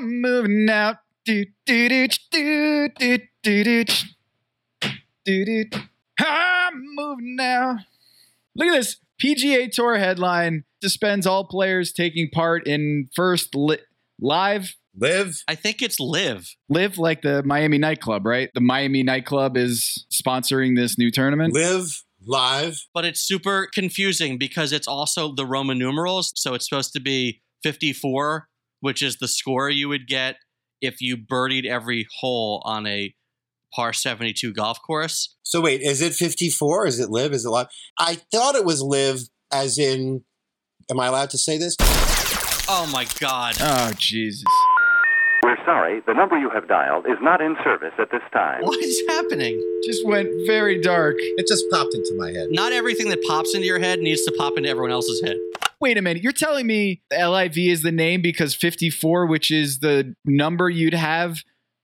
I'm moving out. Do, do, do, do, do, do, do, do, do. I'm moving now. Look at this PGA Tour headline suspends all players taking part in first li- live Live. I think it's live. live like the Miami nightclub, right? The Miami nightclub is sponsoring this new tournament. Live live. But it's super confusing because it's also the Roman numerals. So it's supposed to be 54, which is the score you would get if you birdied every hole on a par 72 golf course. So wait, is it 54? Is it live? Is it live? I thought it was live as in am I allowed to say this? Oh my God. Oh Jesus! We're sorry, the number you have dialed is not in service at this time. What is happening? Just went very dark. It just popped into my head. Not everything that pops into your head needs to pop into everyone else's head. Wait a minute. You're telling me the LIV is the name because 54, which is the number you'd have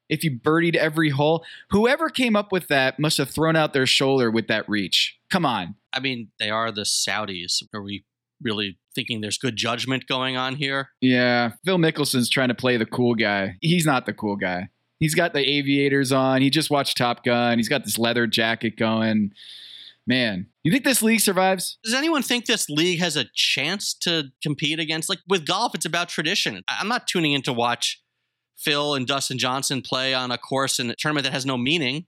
if you birdied every hole? Whoever came up with that must have thrown out their shoulder with that reach. Come on. I mean, they are the Saudis. Are we really thinking there's good judgment going on here? Yeah. Phil Mickelson's trying to play the cool guy. He's not the cool guy. He's got the aviators on. He just watched Top Gun. He's got this leather jacket going. Man, you think this league survives? Does anyone think this league has a chance to compete against? Like with golf, it's about tradition. I'm not tuning in to watch Phil and Dustin Johnson play on a course in a tournament that has no meaning.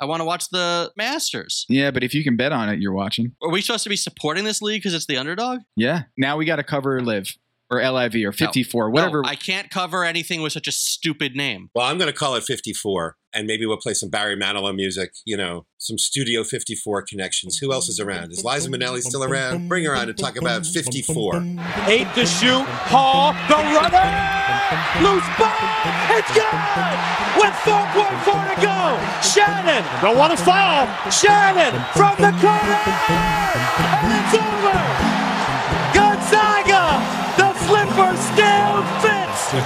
I want to watch the Masters. Yeah, but if you can bet on it, you're watching. Are we supposed to be supporting this league because it's the underdog? Yeah. Now we got to cover Live or LIV or 54, whatever. No, I can't cover anything with such a stupid name. Well, I'm going to call it 54, and maybe we'll play some Barry Manilow music. You know, some Studio 54 connections. Who else is around? Is Liza Minnelli still around? Bring her on to talk about 54. Eight to shoot. Hall, the runner. Loose ball. It's good. With 4.4 to go. Shannon. Don't want to foul. Shannon from the corner. And it's over.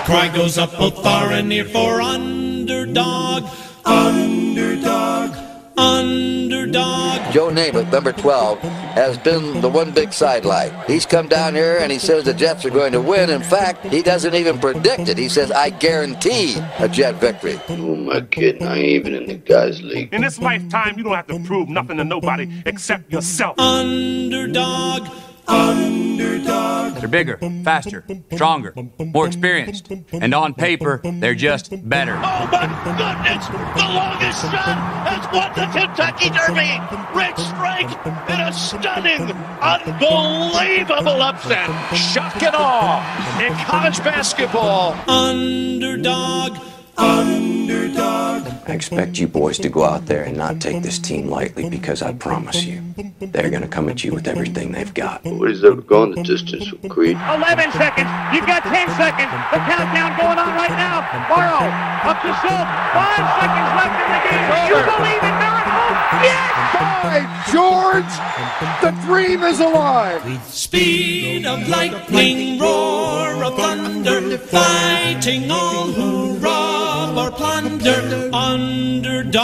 Cry goes up both far and near for underdog. Underdog. Underdog. Joe Namath, number 12, has been the one big sidelight. He's come down here and he says the Jets are going to win. In fact, he doesn't even predict it. He says, I guarantee a Jet victory. Who am I kidding? I ain't even in the guys' league. In this lifetime, you don't have to prove nothing to nobody except yourself. Underdog. Underdog. They're bigger, faster, stronger, more experienced, and on paper, they're just better. Oh my goodness! The longest shot has won the Kentucky Derby. Rick Strike in a stunning, unbelievable upset. Shock and awe in college basketball. Underdog. Underdog. I expect you boys to go out there and not take this team lightly because I promise you, they're going to come at you with everything they've got. Nobody's ever gone the distance with Creed. 11 seconds. You've got 10 seconds. The countdown going on right now. Morrow up to Schultz. Five seconds left in the game. You believe in miracles? Yes! By George, the dream is alive. Speed of lightning, roar of thunder, fighting all who rob or plunder. Underdog.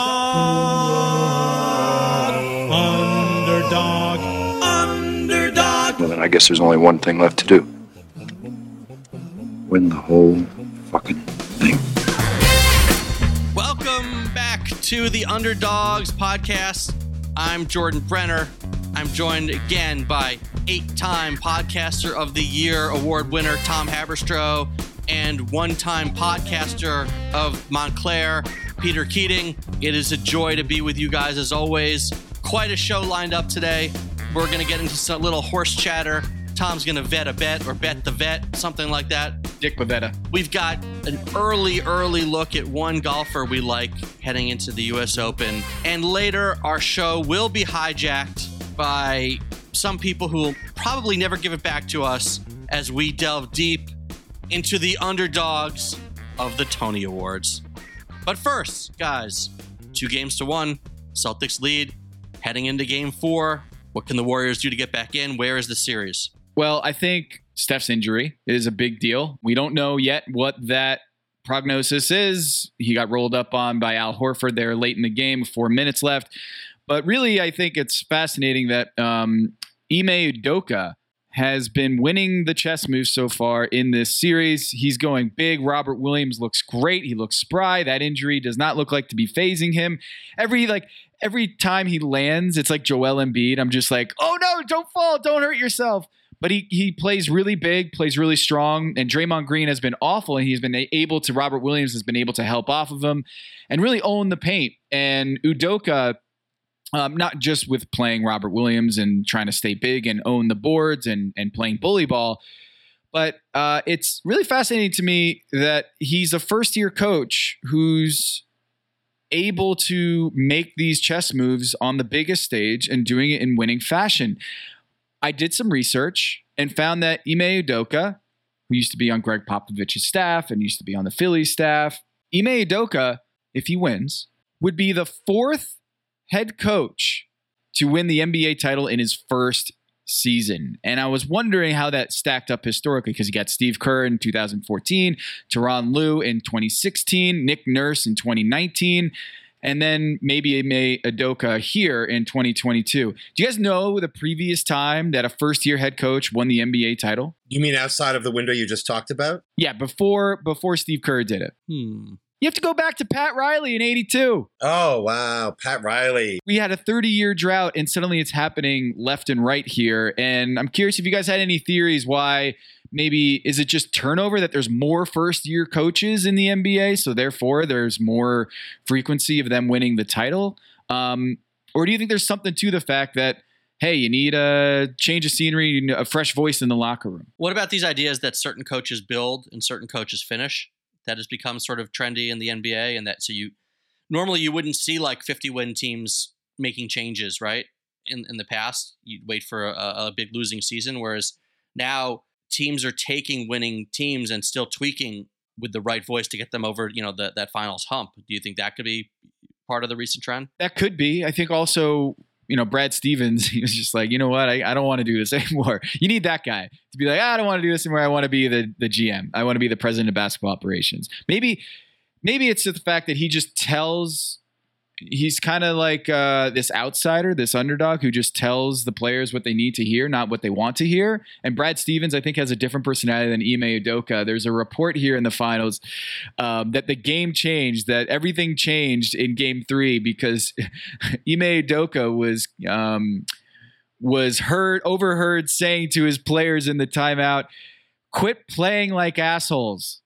Underdog. Underdog. Well, then I guess there's only one thing left to do. Win the whole fucking thing. Welcome back to the Underdogs podcast. I'm Jordan Brenner. I'm joined again by eight time Podcaster of the Year award winner Tom Haberstroh and one time podcaster of Montclair, Peter Keating. It is a joy to be with you guys as always. Quite a show lined up today. We're going to get into some little horse chatter. Tom's going to vet a bet or bet the vet, something like that. Dick Bavetta. We've got an early, early look at one golfer we like heading into the U.S. Open. And later, our show will be hijacked by some people who will probably never give it back to us as we delve deep into the underdogs of the Tony Awards. But first, guys, two games to one. Celtics lead. Heading into game four. What can the Warriors do to get back in? Where is the series? Well, I think Steph's injury is a big deal. We don't know yet what that prognosis is. He got rolled up on by Al Horford there late in the game, four minutes left. But really, I think it's fascinating that um, Ime Udoka has been winning the chess moves so far in this series. He's going big. Robert Williams looks great. He looks spry. That injury does not look like to be phasing him. Every like every time he lands, it's like Joel Embiid. I'm just like, oh no, don't fall, don't hurt yourself. But he he plays really big, plays really strong, and Draymond Green has been awful, and he's been able to. Robert Williams has been able to help off of him, and really own the paint. And Udoka um, not just with playing Robert Williams and trying to stay big and own the boards and and playing bully ball, but uh, it's really fascinating to me that he's a first year coach who's able to make these chess moves on the biggest stage and doing it in winning fashion. I did some research and found that Ime Udoka, who used to be on Greg Popovich's staff and used to be on the Phillies staff, Ime Udoka, if he wins, would be the fourth head coach to win the NBA title in his first season. And I was wondering how that stacked up historically because you got Steve Kerr in 2014, Tyronn Lue in 2016, Nick Nurse in 2019, and then maybe Ime Udoka here in 2022. Do you guys know the previous time that a first year head coach won the NBA title? You mean outside of the window you just talked about? Yeah, before before Steve Kerr did it. Hmm. You have to go back to Pat Riley in 82. Oh, wow. Pat Riley. We had a 30 year drought, and suddenly it's happening left and right here. And I'm curious if you guys had any theories why maybe is it just turnover that there's more first year coaches in the NBA, so therefore there's more frequency of them winning the title? Um, or do you think there's something to the fact that hey, you need a change of scenery, a fresh voice in the locker room? What about these ideas that certain coaches build and certain coaches finish? That has become sort of trendy in the NBA, and that so you normally you wouldn't see like 50 win teams making changes, right? In in the past, you'd wait for a, a big losing season, whereas now teams are taking winning teams and still tweaking with the right voice to get them over, you know, the, that finals hump. Do you think that could be part of the recent trend? That could be. I think also, you know, Brad Stevens, he was just like, you know what, I, I don't want to do this anymore. You need that guy to be like, ah, I don't want to do this anymore. I want to be the the GM. I want to be the president of basketball operations. Maybe, maybe it's the fact that he just tells he's kind of like uh, this outsider, this underdog who just tells the players what they need to hear, not what they want to hear. And Brad Stevens, I think, has a different personality than Ime Udoka. There's a report here in the finals um, that the game changed, that everything changed in Game Three because Ime Udoka was. Um, was heard overheard saying to his players in the timeout, "Quit playing like assholes."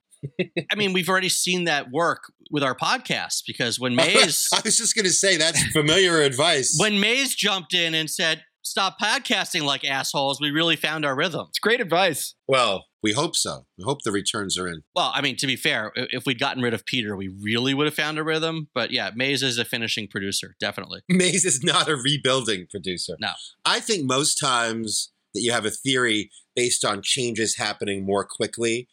I mean, we've already seen that work with our podcast because when Mays, I was just going to say that's familiar advice. when Mays jumped in and said, "Stop podcasting like assholes," we really found our rhythm. It's great advice. Well, we hope so. We hope the returns are in. Well, I mean, to be fair, if we'd gotten rid of Peter, we really would have found a rhythm. But yeah, Mays is a finishing producer, definitely. Mays is not a rebuilding producer. No. I think most times that you have a theory based on changes happening more quickly,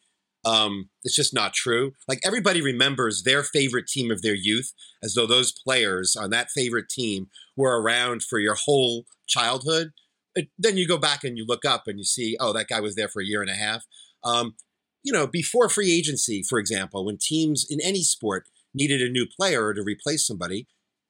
um, it's just not true. Like everybody remembers their favorite team of their youth as though those players on that favorite team were around for your whole childhood. It- then you go back and you look up and you see, oh, that guy was there for a year and a half. Um, you know, before free agency, for example, when teams in any sport needed a new player to replace somebody,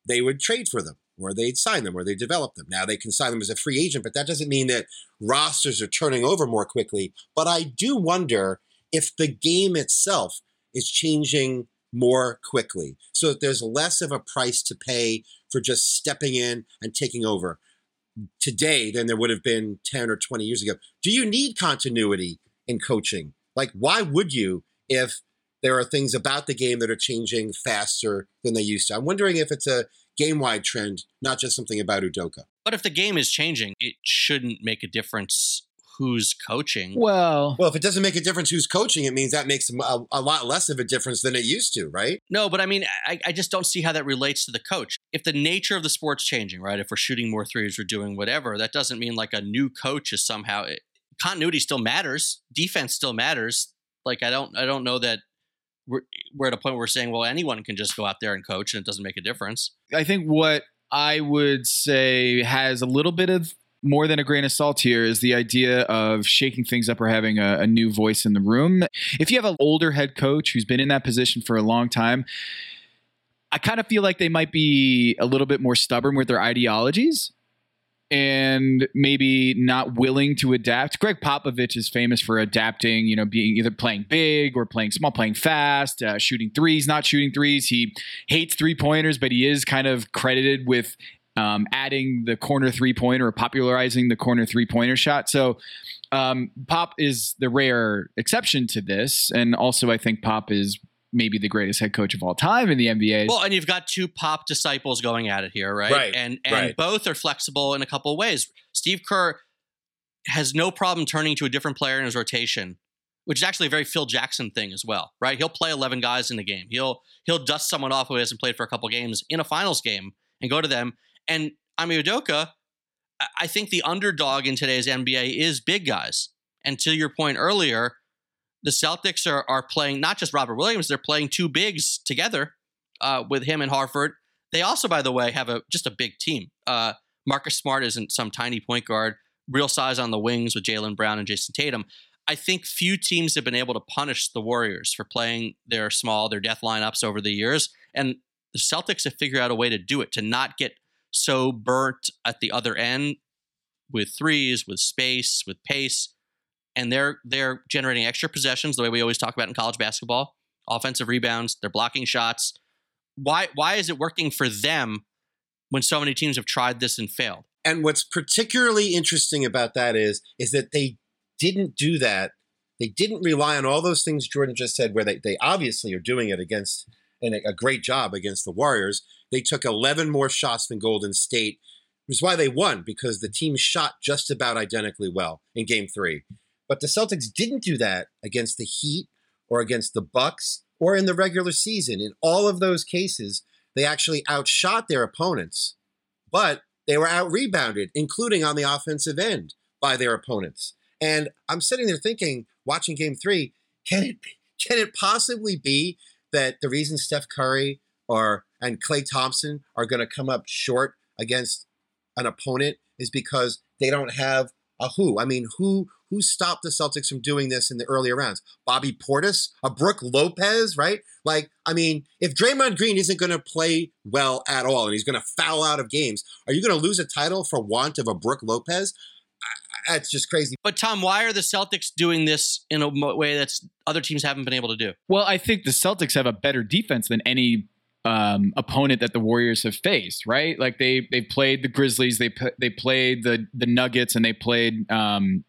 they would trade for them or they'd sign them or they'd develop them. Now they can sign them as a free agent, but that doesn't mean that rosters are turning over more quickly. But I do wonder if the game itself is changing more quickly so that there's less of a price to pay for just stepping in and taking over today than there would have been 10 or 20 years ago. Do you need continuity in coaching? Like, why would you if there are things about the game that are changing faster than they used to? I'm wondering if it's a game wide trend, not just something about Udoka. But if the game is changing, it shouldn't make a difference who's coaching. Well, Well, if it doesn't make a difference who's coaching, it means that makes a, a lot less of a difference than it used to, right? No, but I mean, I, I just don't see how that relates to the coach. If the nature of the sport's changing, right? If we're shooting more threes, we're doing whatever, that doesn't mean like a new coach is somehow continuity still matters. Defense still matters. Like I don't I don't know that we're, we're at a point where we're saying, well, anyone can just go out there and coach and it doesn't make a difference. I think what I would say has a little bit of more than a grain of salt here is the idea of shaking things up or having a, a new voice in the room. If you have an older head coach who's been in that position for a long time, I kind of feel like they might be a little bit more stubborn with their ideologies and maybe not willing to adapt. Greg Popovich is famous for adapting, you know, being either playing big or playing small, playing fast, uh, shooting threes, not shooting threes. He hates three pointers, but he is kind of credited with um, adding the corner three pointer or popularizing the corner three pointer shot. So um, Pop is the rare exception to this. And also, I think Pop is maybe the greatest head coach of all time in the NBA. Well, and you've got two pop disciples going at it here, right? Right, And and right. both are flexible in a couple of ways. Steve Kerr has no problem turning to a different player in his rotation, which is actually a very Phil Jackson thing as well, right? He'll play 11 guys in the game. He'll he'll dust someone off who hasn't played for a couple games in a finals game and go to them. And Ami Udoka, I think the underdog in today's NBA is big guys. And to your point earlier, the Celtics are, are playing not just Robert Williams, they're playing two bigs together uh, with him and Harford. They also, by the way, have a just a big team. Uh, Marcus Smart isn't some tiny point guard, real size on the wings with Jalen Brown and Jason Tatum. I think few teams have been able to punish the Warriors for playing their small, their death lineups over the years. And the Celtics have figured out a way to do it, to not get so burnt at the other end with threes, with space, with pace and they're they're generating extra possessions the way we always talk about in college basketball offensive rebounds they're blocking shots why why is it working for them when so many teams have tried this and failed And what's particularly interesting about that is is that they didn't do that. They didn't rely on all those things Jordan just said, where they, they obviously are doing it against and a, a great job against the Warriors. They took 11 more shots than Golden State, which is why they won, because the team shot just about identically well in game three. But the Celtics didn't do that against the Heat or against the Bucks or in the regular season. In all of those cases, they actually outshot their opponents, but they were out rebounded, including on the offensive end by their opponents. And I'm sitting there thinking, watching game three, can it can it possibly be that the reason Steph Curry or and Clay Thompson are going to come up short against an opponent is because they don't have a who. I mean, who who stopped the Celtics from doing this in the earlier rounds? Bobby Portis, a Brooke Lopez, right? Like, I mean, if Draymond Green isn't going to play well at all and he's going to foul out of games, are you going to lose a title for want of a Brooke Lopez? I- That's just crazy. but tom why are the celtics doing this in a way that's other teams haven't been able to do Well, I think the Celtics have a better defense than any um, opponent that the Warriors have faced. Right? Like they they played the Grizzlies, they they played the the Nuggets, and they played um,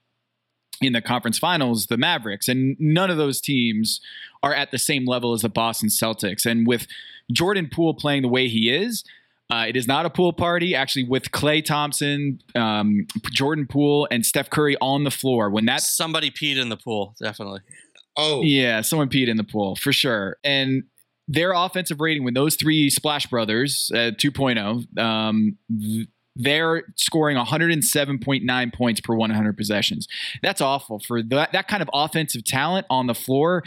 in the conference finals the Mavericks, and none of those teams are at the same level as the Boston Celtics. And with Jordan Poole playing the way he is. Uh, it is not a pool party. Actually, with Clay Thompson, um, Jordan Poole, and Steph Curry on the floor, when that somebody peed in the pool definitely Oh, yeah, someone peed in the pool for sure. And their offensive rating, when those three Splash Brothers at 2.0, um, th- they're scoring 107.9 points per 100 possessions. That's awful for that, that kind of offensive talent on the floor.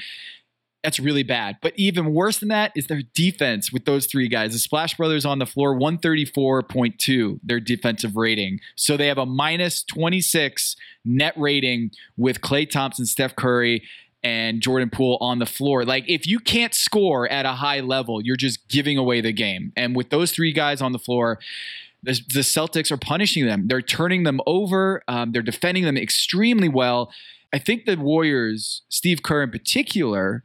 That's really bad. But even worse than that is their defense with those three guys. The Splash Brothers on the floor, 134.2, their defensive rating. So they have a minus 26 net rating with Clay Thompson, Steph Curry, and Jordan Poole on the floor. Like, if you can't score at a high level, you're just giving away the game. And with those three guys on the floor, the, the Celtics are punishing them. They're turning them over. Um, they're defending them extremely well. I think the Warriors, Steve Kerr in particular,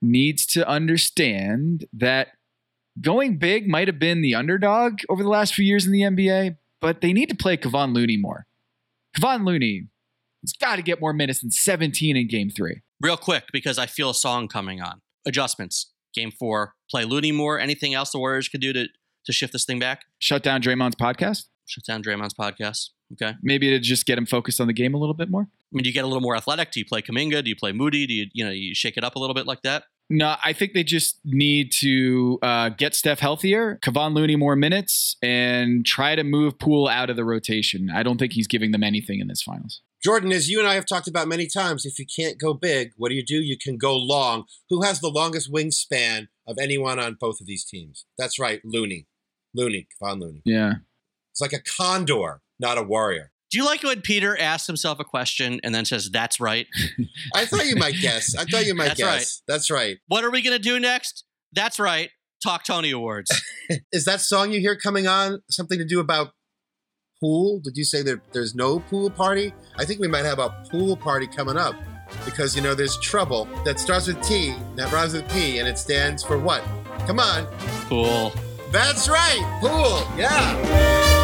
needs to understand that going big might have been the underdog over the last few years in the NBA, but they need to play Kevon Looney more. Kevon Looney has got to get more minutes than 17 in game three. Real quick because i feel a song coming on adjustments game four play looney more anything else the warriors could do to to shift this thing back Shut down Draymond's podcast. shut down draymond's podcast okay Maybe to just get him focused on the game a little bit more. I mean, do you get a little more athletic? Do you play Kaminga? Do you play Moody? Do you, you know, you shake it up a little bit like that? No, I think they just need to uh, get Steph healthier, Kevon Looney more minutes, and try to move Poole out of the rotation. I don't think he's giving them anything in this finals. Jordan, as you and I have talked about many times, if you can't go big, what do you do? You can go long. Who has the longest wingspan of anyone on both of these teams? That's right, Looney. Looney, Von Looney. Yeah. It's like a condor, not a warrior. Do you like when Peter asks himself a question and then says, That's right? I thought you might guess. I thought you might That's guess. right. That's right. What are we going to do next? That's right. Talk Tony Awards. Is that song you hear coming on something to do about pool? Did you say that there's no pool party? I think we might have a pool party coming up because, you know, there's trouble that starts with T, that rhymes with P, and it stands for what? Come on. Pool. That's right. Pool. Yeah.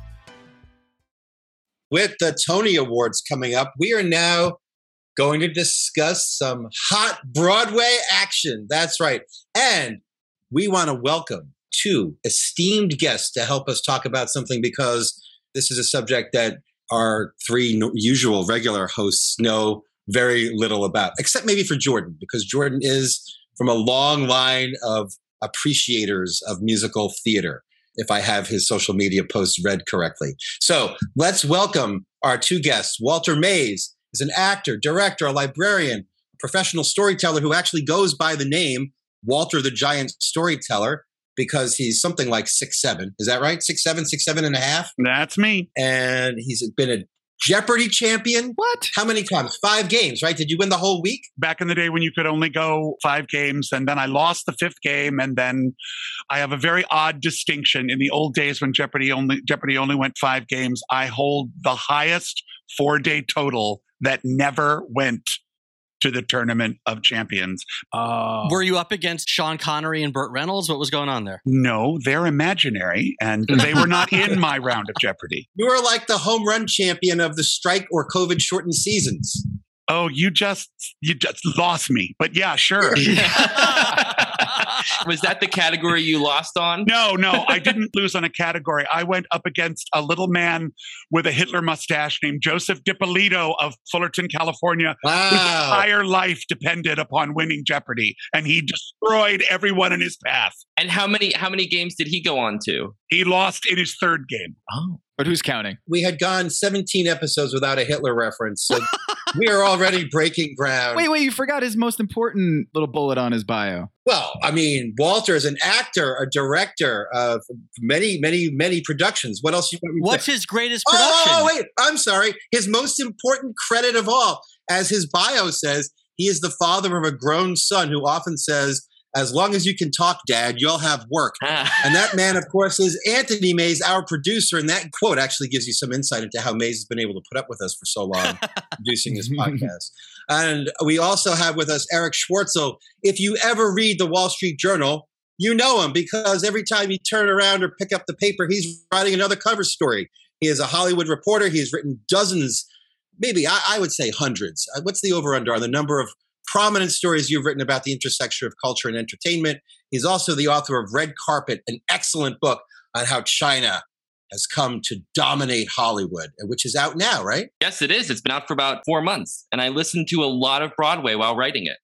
With the Tony Awards coming up, we are now going to discuss some hot Broadway action. That's right. And we want to welcome two esteemed guests to help us talk about something because this is a subject that our three usual regular hosts know very little about, except maybe for Jordan, because Jordan is from a long line of appreciators of musical theater. If I have his social media posts read correctly. So let's welcome our two guests. Walter Mays is an actor, director, a librarian, professional storyteller who actually goes by the name Walter the Giant Storyteller because he's something like six seven. Is that right? Six seven, six seven and a half. That's me. And he's been a Jeopardy champion. What? How many times? Five games, right? Did you win the whole week? Back in the day when you could only go five games, and then I lost the fifth game, and then I have a very odd distinction. In the old days when Jeopardy only Jeopardy only went five games, I hold the highest four day total that never went to the tournament of champions. Oh. Were you up against Sean Connery and Burt Reynolds? What was going on there? No, they're imaginary, and they were not in my round of Jeopardy. You were like the home run champion of the strike or COVID shortened seasons. Oh, you just you just lost me. But yeah, sure. Was that the category you lost on? No, no, I didn't lose on a category. I went up against a little man with a Hitler mustache named Joseph DiPolito of Fullerton, California, Wow. whose entire life depended upon winning Jeopardy, and he destroyed everyone in his path. And how many how many games did he go on to? He lost in his third game. Oh. But who's counting? We had gone 17 episodes without a Hitler reference. So we are already breaking ground. Wait, wait, you forgot his most important little bullet on his bio. Well, I mean, Walter is an actor, a director of many, many, many productions. What else you want me to What's say? his greatest Oh, oh, oh production? Oh, wait, I'm sorry. His most important credit of all, as his bio says, he is the father of a grown son who often says, as long as you can talk, Dad, you'll have work. and that man, of course, is Anthony Mays, our producer. And that quote actually gives you some insight into how Mays has been able to put up with us for so long producing this podcast. And we also have with us Eric Schwartzel. If you ever read the Wall Street Journal, you know him because every time you turn around or pick up the paper, he's writing another cover story. He is a Hollywood reporter. He has written dozens, maybe I, I would say hundreds. Uh, What's the over under on the number of prominent stories you've written about the intersection of culture and entertainment? He's also the author of Red Carpet, an excellent book on how China has come to dominate Hollywood, which is out now, right? Yes, it is. It's been out for about four months, and I listened to a lot of Broadway while writing it.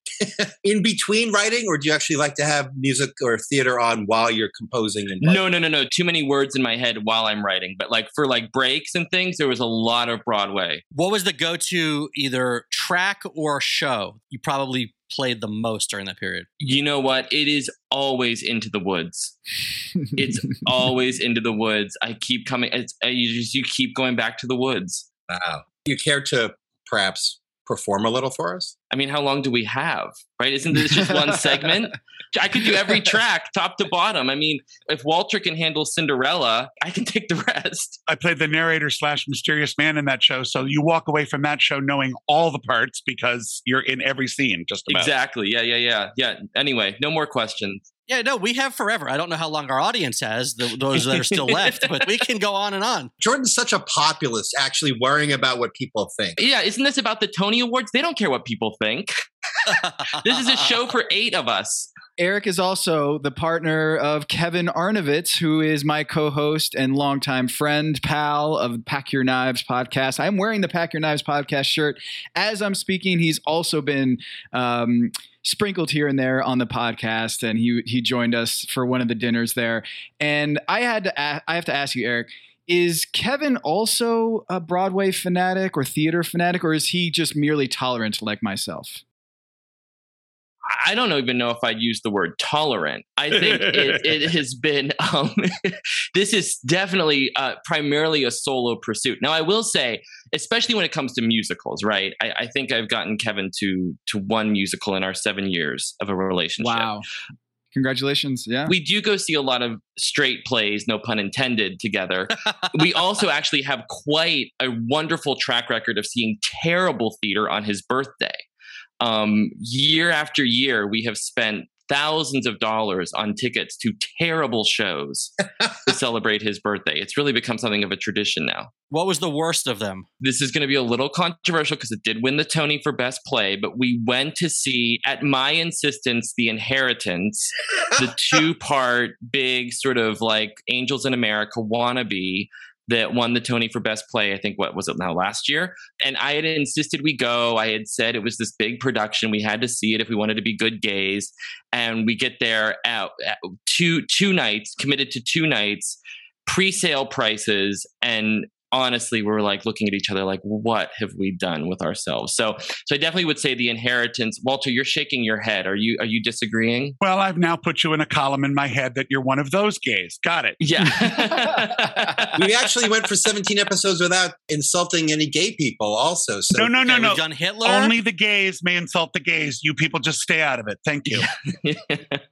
In between writing, or do you actually like to have music or theater on while you're composing? And No, no, no, no. Too many words in my head while I'm writing. But like for like breaks and things, there was a lot of Broadway. What was the go-to either track or show you probably played the most during that period? You know what? It is always into the woods. It's always into the woods. I keep coming. It's uh, you just you keep going back to the woods. Wow. You care to perhaps perform a little for us? I mean, how long do we have? Right? Isn't this just one segment? I could do every track top to bottom. I mean, if Walter can handle Cinderella, I can take the rest. I played the narrator slash mysterious man in that show. So you walk away from that show knowing all the parts because you're in every scene, just about. Exactly. Yeah, yeah, yeah. Yeah. Anyway, no more questions. Yeah, no, we have forever. I don't know how long our audience has, the, those that are still left, but we can go on and on. Jordan's such a populist, actually worrying about what people think. Yeah, isn't this about the Tony Awards? They don't care what people think. this is a show for eight of us. Eric is also the partner of Kevin Arnovitz, who is my co-host and longtime friend, pal of Pack Your Knives podcast. I'm wearing the Pack Your Knives podcast shirt as I'm speaking. He's also been um, sprinkled here and there on the podcast, and he he joined us for one of the dinners there. And I had to a- I have to ask you, Eric. Is Kevin also a Broadway fanatic or theater fanatic, or is he just merely tolerant like myself? I don't even know if I'd use the word tolerant. I think it, it has been, um, this is definitely uh, primarily a solo pursuit. Now, I will say, especially when it comes to musicals, right? I, I think I've gotten Kevin to to one musical in our seven years of a relationship. Wow. Congratulations. Yeah. We do go see a lot of straight plays, no pun intended, together. we also actually have quite a wonderful track record of seeing terrible theater on his birthday um, year after year, we have spent thousands of dollars on tickets to terrible shows to celebrate his birthday. It's really become something of a tradition now. What was the worst of them? This is going to be a little controversial because it did win the Tony for Best Play, but we went to see, at my insistence, The Inheritance, the two part big sort of like Angels in America wannabe that won the Tony for Best Play. I think what was it now last year? And I had insisted we go. I had said it was this big production. We had to see it if we wanted to be good gays. And we get there at, at two two nights, committed to two nights, pre-sale prices, and honestly we're like looking at each other like what have we done with ourselves? So so i definitely would say the inheritance walter you're shaking your head. Are you are you disagreeing? Well i've now put you in a column in my head that you're one of those gays. Got it. Yeah. We actually went for 17 episodes without insulting any gay people also so no no no no. done hitler? Only the gays may insult the gays. You people just stay out of it. Thank you.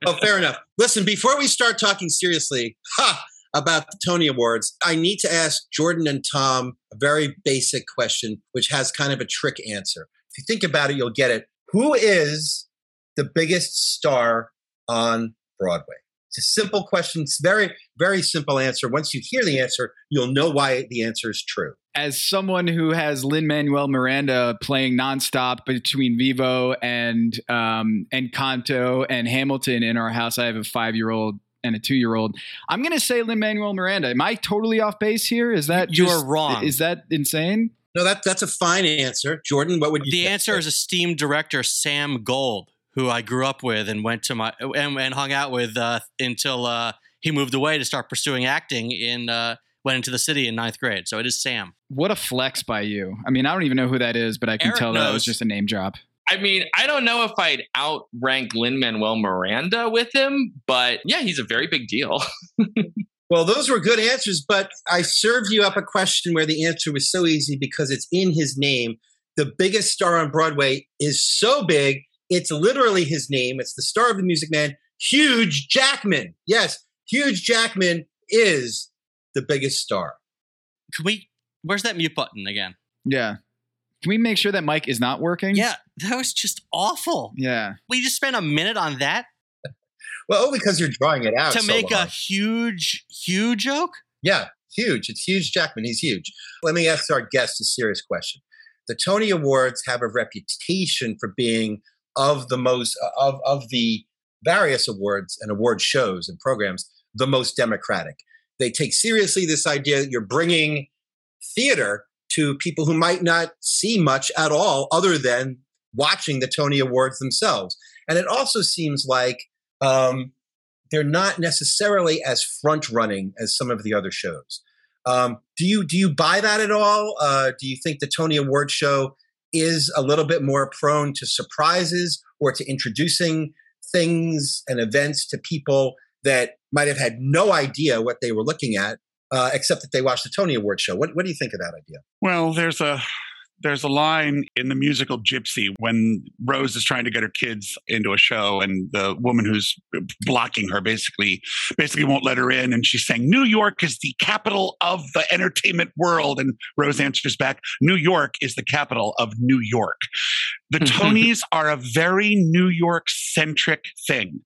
Oh fair enough. Listen before we start talking seriously ha about the Tony Awards, I need to ask Jordan and Tom a very basic question, which has kind of a trick answer. If you think about it, you'll get it. Who is the biggest star on Broadway? It's a simple question. It's very, very simple answer. Once you hear the answer, you'll know why the answer is true. As someone who has Lin Manuel Miranda playing nonstop between Vivo and um, and Canto and Hamilton in our house, I have a five year old and a two year old. I'm going to say Lin Manuel Miranda. Am I totally off base here? Is that you just, are wrong? Is that insane? No, that that's a fine answer, Jordan. What would you? The say? answer is esteemed director Sam Gold, who I grew up with and went to my and, and hung out with uh, until uh, he moved away to start pursuing acting in. Uh, went into the city in ninth grade. So it is Sam. What a flex by you. I mean, I don't even know who that is, but I can Eric tell that knows. was just a name drop. I mean, I don't know if I'd outrank Lin Manuel Miranda with him, but yeah, he's a very big deal. Well, those were good answers, but I served you up a question where the answer was so easy because it's in his name. The biggest star on Broadway is so big, it's literally his name. It's the star of the Music Man, Huge Jackman. Yes, Huge Jackman is the biggest star. Can we? Where's that mute button again? Yeah. Can we make sure that Mike is not working? Yeah, that was just awful. Yeah. We just spent a minute on that Well, only because you're drawing it out to so make long. a huge, huge joke. Yeah, huge. It's huge Jackman. He's huge. Let me ask our guest a serious question. The Tony Awards have a reputation for being of the most of of the various awards and award shows and programs the most democratic. They take seriously this idea that you're bringing theater to people who might not see much at all other than watching the Tony Awards themselves. And it also seems like um, they're not necessarily as front running as some of the other shows. Um, do you do you buy that at all? Uh, do you think the Tony Award show is a little bit more prone to surprises or to introducing things and events to people that might have had no idea what they were looking at, uh, except that they watched the Tony Award show? What, what do you think of that idea? Well, there's a there's a line in the musical Gypsy when Rose is trying to get her kids into a show and the woman who's blocking her basically basically won't let her in and she's saying New York is the capital of the entertainment world and Rose answers back New York is the capital of New York. The Tonys are a very New York centric thing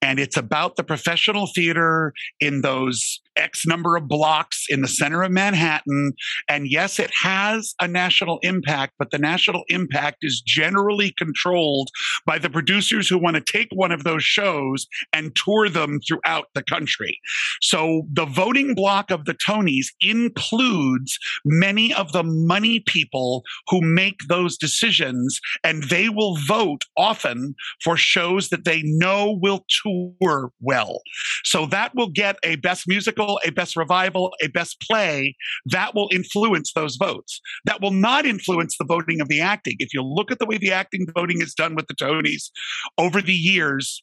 and it's about the professional theater in those X number of blocks in the center of Manhattan. And yes, it has a national impact, but the national impact is generally controlled by the producers who want to take one of those shows and tour them throughout the country. So the voting block of the Tonys includes many of the money people who make those decisions, and they will vote often for shows that they know will tour well. So that will get a best musical, a best revival, a best play. That will influence those votes. That will not influence the voting of the acting. If you look at the way the acting voting is done with the Tonys over the years,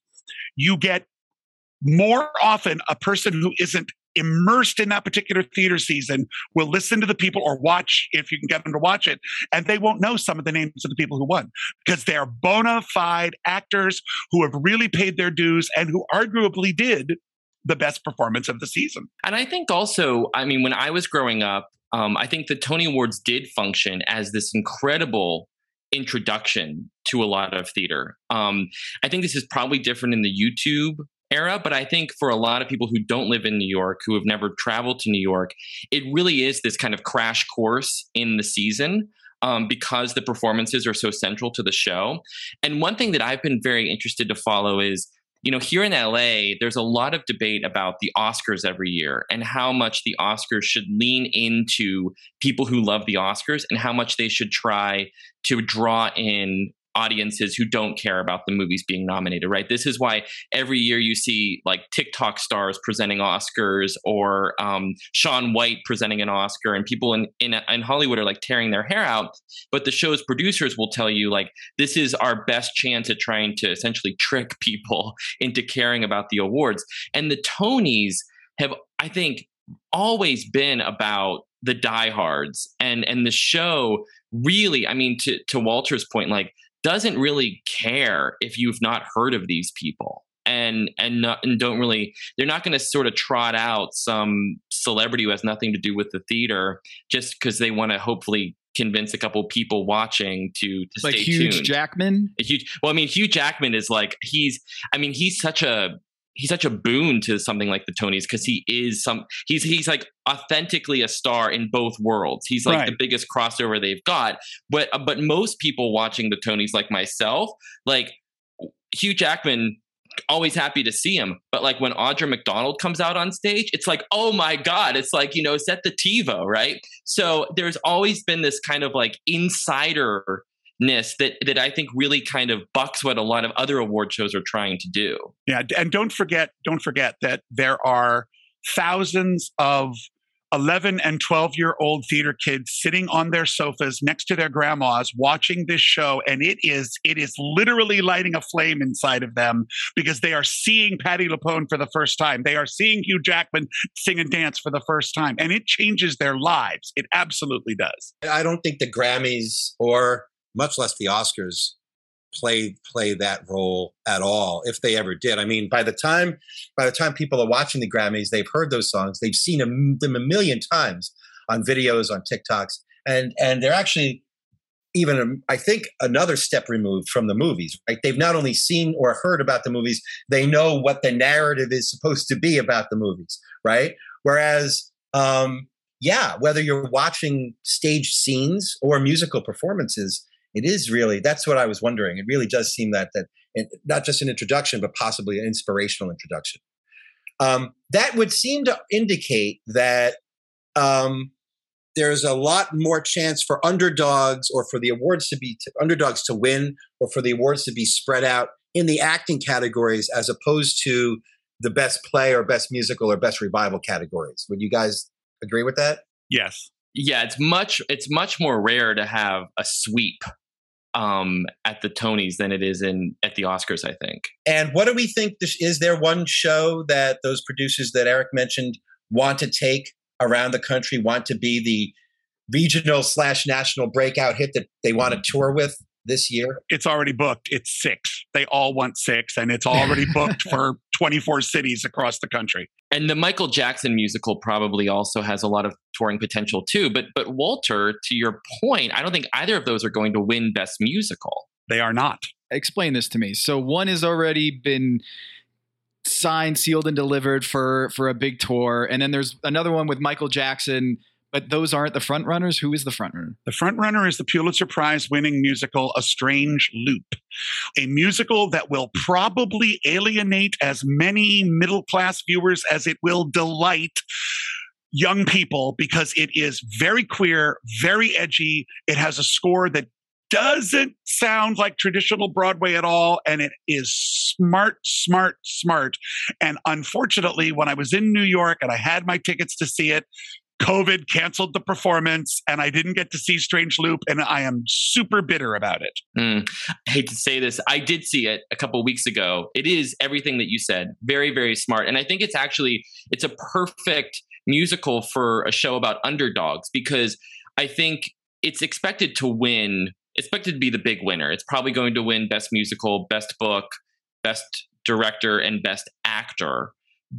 you get more often a person who isn't immersed in that particular theater season will listen to the people or watch if you can get them to watch it and they won't know some of the names of the people who won because they're bona fide actors who have really paid their dues and who arguably did the best performance of the season. And i think also i mean when i was growing up um, i think the tony awards did function as this incredible introduction to a lot of theater. Um, i think this is probably different in the youtube era. But I think for a lot of people who don't live in New York, who have never traveled to New York, it really is this kind of crash course in the season. Um, because the performances are so central to the show. And one thing that I've been very interested to follow is you know, here in LA, there's a lot of debate about the Oscars every year and how much the Oscars should lean into people who love the Oscars and how much they should try to draw in audiences who don't care about the movies being nominated, right? This is why every year you see like TikTok stars presenting Oscars or um, Shaun White presenting an Oscar, and people in, in in Hollywood are like tearing their hair out. But the show's producers will tell you like this is our best chance at trying to essentially trick people into caring about the awards. And the Tonys have, I think, always been about the diehards and and the show really i mean to to walter's point like doesn't really care if you've not heard of these people and and not, and don't really they're not going to sort of trot out some celebrity who has nothing to do with the theater just because they want to hopefully convince a couple people watching to to like stay huge tuned. Jackman. A huge. Well, I mean, Hugh Jackman is like he's. I mean, he's such a he's such a boon to something like the Tonys because he is some. He's he's like authentically a star in both worlds. He's like Right. the biggest crossover they've got. But uh, but most people watching the Tonys, like myself, like Hugh Jackman. Always happy to see him, but like when Audra McDonald comes out on stage, it's like, oh my god! It's like you know, set the TiVo, right? So there's always been this kind of like insider ness that that I think really kind of bucks what a lot of other award shows are trying to do. Yeah, and don't forget, don't forget that there are thousands of 11 and 12 year old theater kids sitting on their sofas next to their grandmas watching this show and it is it is literally lighting a flame inside of them because they are seeing Patty LuPone for the first time. They are seeing Hugh Jackman sing and dance for the first time and it changes their lives. It absolutely does. I don't think the Grammys or much less the Oscars play play that role at all if they ever did. I mean, by the time by the time people are watching the Grammys, they've heard those songs, they've seen them, a million times on videos, on TikToks, and and they're actually even um, I think another step removed from the movies. Right? They've not only seen or heard about the movies, they know what the narrative is supposed to be about the movies. Right? Whereas um, yeah, whether you're watching stage scenes or musical performances, it is really that's what I was wondering. It really does seem that that it, not just an introduction, but possibly an inspirational introduction. Um, that would seem to indicate that um, there's a lot more chance for underdogs or for the awards to be to, underdogs to win or for the awards to be spread out in the acting categories as opposed to the best play or best musical or best revival categories. Would you guys agree with that? Yes. Yeah, it's much it's much more rare to have a sweep um at the Tonys than it is in at the Oscars, I think. And what do we think? This, is there one show that those producers that Eric mentioned want to take around the country? Want to be the regional slash national breakout hit that they want to tour with this year? It's already booked. It's six. They all want six, and it's already booked for 24 cities across the country. And the Michael Jackson musical probably also has a lot of touring potential too. But but Walter, to your point, I don't think either of those are going to win Best Musical. They are not. Explain this to me. So one has already been signed, sealed, and delivered for for a big tour, and then there's another one with Michael Jackson but those aren't the front runners. Who is the front runner? The front runner is the Pulitzer Prize winning musical A Strange Loop, a musical that will probably alienate as many middle class viewers as it will delight young people because it is very queer, very edgy. It has a score that doesn't sound like traditional Broadway at all. And it is smart, smart, smart. And unfortunately, when I was in New York and I had my tickets to see it, COVID canceled the performance and I didn't get to see Strange Loop and I am super bitter about it. Mm, I hate to say this. I did see it a couple weeks ago. It is everything that you said. Very, very smart. And I think it's actually it's a perfect musical for a show about underdogs because I think it's expected to win, expected to be the big winner. It's probably going to win best musical, best book, best director and best actor.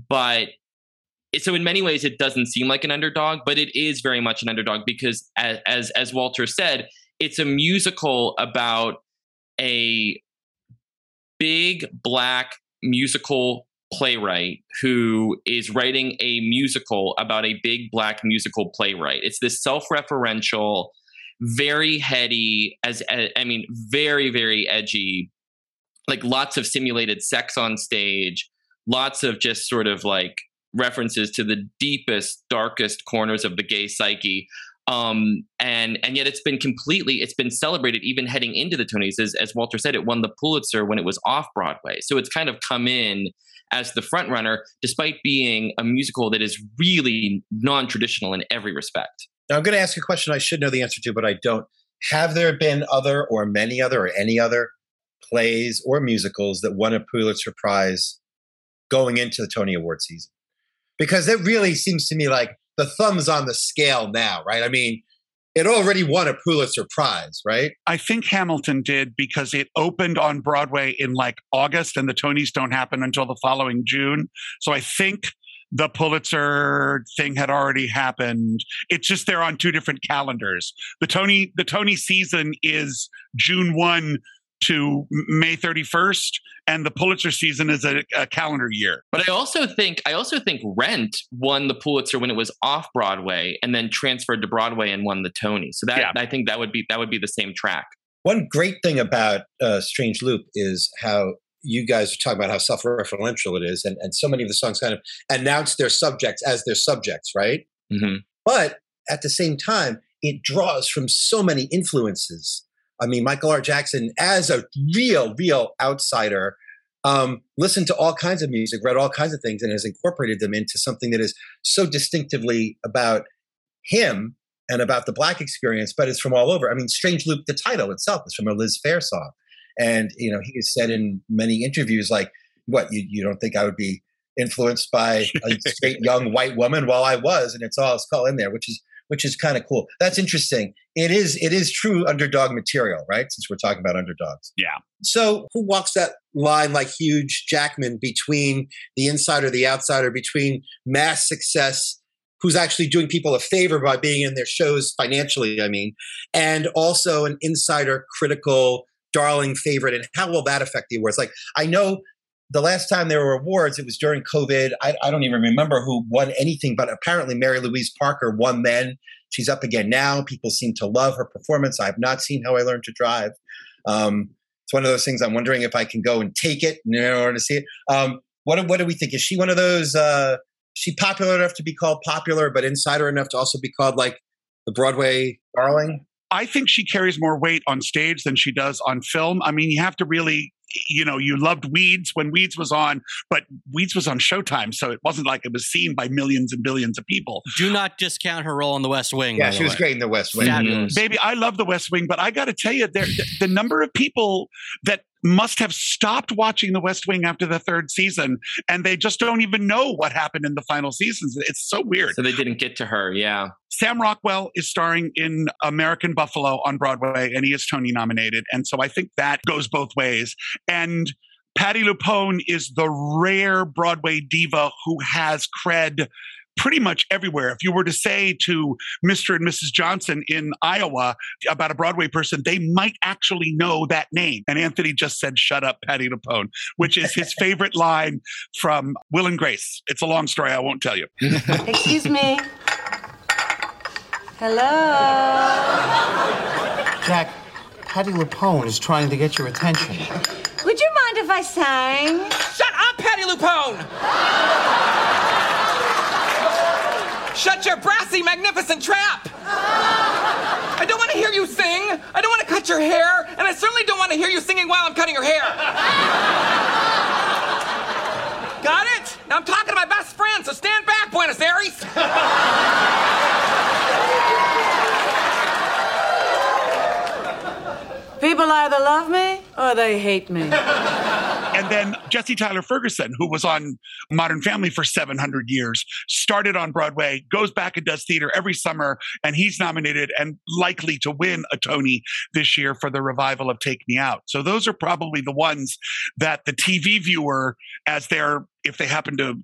But so in many ways it doesn't seem like an underdog but it is very much an underdog because as as, as walter said it's a musical about a big black musical playwright who is writing a musical about a big black musical playwright. It's this self-referential very heady as i mean very very edgy like lots of simulated sex on stage lots of just sort of like references to the deepest, darkest corners of the gay psyche. Um, and and yet it's been completely it's been celebrated even heading into the Tonys as, as Walter said it won the Pulitzer when it was off Broadway so it's kind of come in as the front runner despite being a musical that is really non-traditional in every respect. Now I'm going to ask a question I should know the answer to but I don't. Have there been other or many other or any other plays or musicals that won a Pulitzer Prize going into the Tony Award season? Because it really seems to me like the thumb's on the scale now, right? I mean, it already won a Pulitzer Prize, right? I think Hamilton did because it opened on Broadway in like August and the Tonys don't happen until the following June. So I think the Pulitzer thing had already happened. It's just they're on two different calendars. The Tony the Tony season is June 1 to May 31st, and the Pulitzer season is a, a, calendar year. But I also think I also think Rent won the Pulitzer when it was off Broadway, and then transferred to Broadway and won the Tony. So that yeah. I think that would be that would be the same track. One great thing about uh, Strange Loop is how you guys are talking about how self-referential it is, and, and so many of the songs kind of announce their subjects as their subjects, right? Mm-hmm. But at the same time, it draws from so many influences I mean, Michael R. Jackson, as a real, real outsider, um, listened to all kinds of music, read all kinds of things, and has incorporated them into something that is so distinctively about him and about the black experience, but it's from all over. I mean, Strange Loop, the title itself is from a Liz Phair song. And, you know, he has said in many interviews, like, what, you, you don't think I would be influenced by a straight young white woman? Well, I was, and it's all it's called in there, which is which is kind of cool. That's interesting. It is it is true underdog material, right? Since we're talking about underdogs. Yeah. So who walks that line like Hugh Jackman between the insider, the outsider, between mass success, who's actually doing people a favor by being in their shows financially, I mean, and also an insider critical darling favorite and how will that affect the awards like i know the last time there were awards, it was during COVID. I, I, don't even remember who won anything, but apparently Mary Louise Parker won then. She's up again now. People seem to love her performance. I have not seen How I Learned to Drive. Um, it's one of those things I'm wondering if I can go and take it in order to see it. Um, what, what do we think? Is she one of those? Uh, she popular enough to be called popular, but insider enough to also be called like the Broadway darling? I think she carries more weight on stage than she does on film. I mean, you have to really you know, you loved Weeds when Weeds was on, but Weeds was on Showtime, so it wasn't like it was seen by millions and billions of people. Do not discount her role in The West Wing. Yeah, she was way. great in The West Wing. Fabulous. Baby, I love The West Wing, but I got to tell you, there, the, the number of people that must have stopped watching The West Wing after the third season, and they just don't even know what happened in the final seasons. It's so weird. So they didn't get to her. Yeah. Sam Rockwell is starring in American Buffalo on Broadway, and he is Tony nominated. And so I think that goes both ways. And Patti LuPone is the rare Broadway diva who has cred pretty much everywhere. If you were to say to Mr. and Mrs. Johnson in Iowa about a Broadway person, they might actually know that name. And Anthony just said, Shut up, Patti LuPone, which is his favorite line from Will and Grace. It's a long story, I won't tell you. Excuse me. Hello. Jack, Patti LuPone is trying to get your attention. Would you mind if I sang? Shut up, Patti LuPone! Shut your brassy, magnificent trap! I don't want to hear you sing. I don't want to cut your hair, and I certainly don't want to hear you singing while I'm cutting your hair. Got it? Now I'm talking to my best friend, so stand back, Buenos Aires. People either love me or they hate me. And then Jesse Tyler Ferguson, who was on Modern Family for 700 years, started on Broadway, goes back and does theater every summer, and he's nominated and likely to win a Tony this year for the revival of Take Me Out. So those are probably the ones that the TV viewer, as they're, if they happen to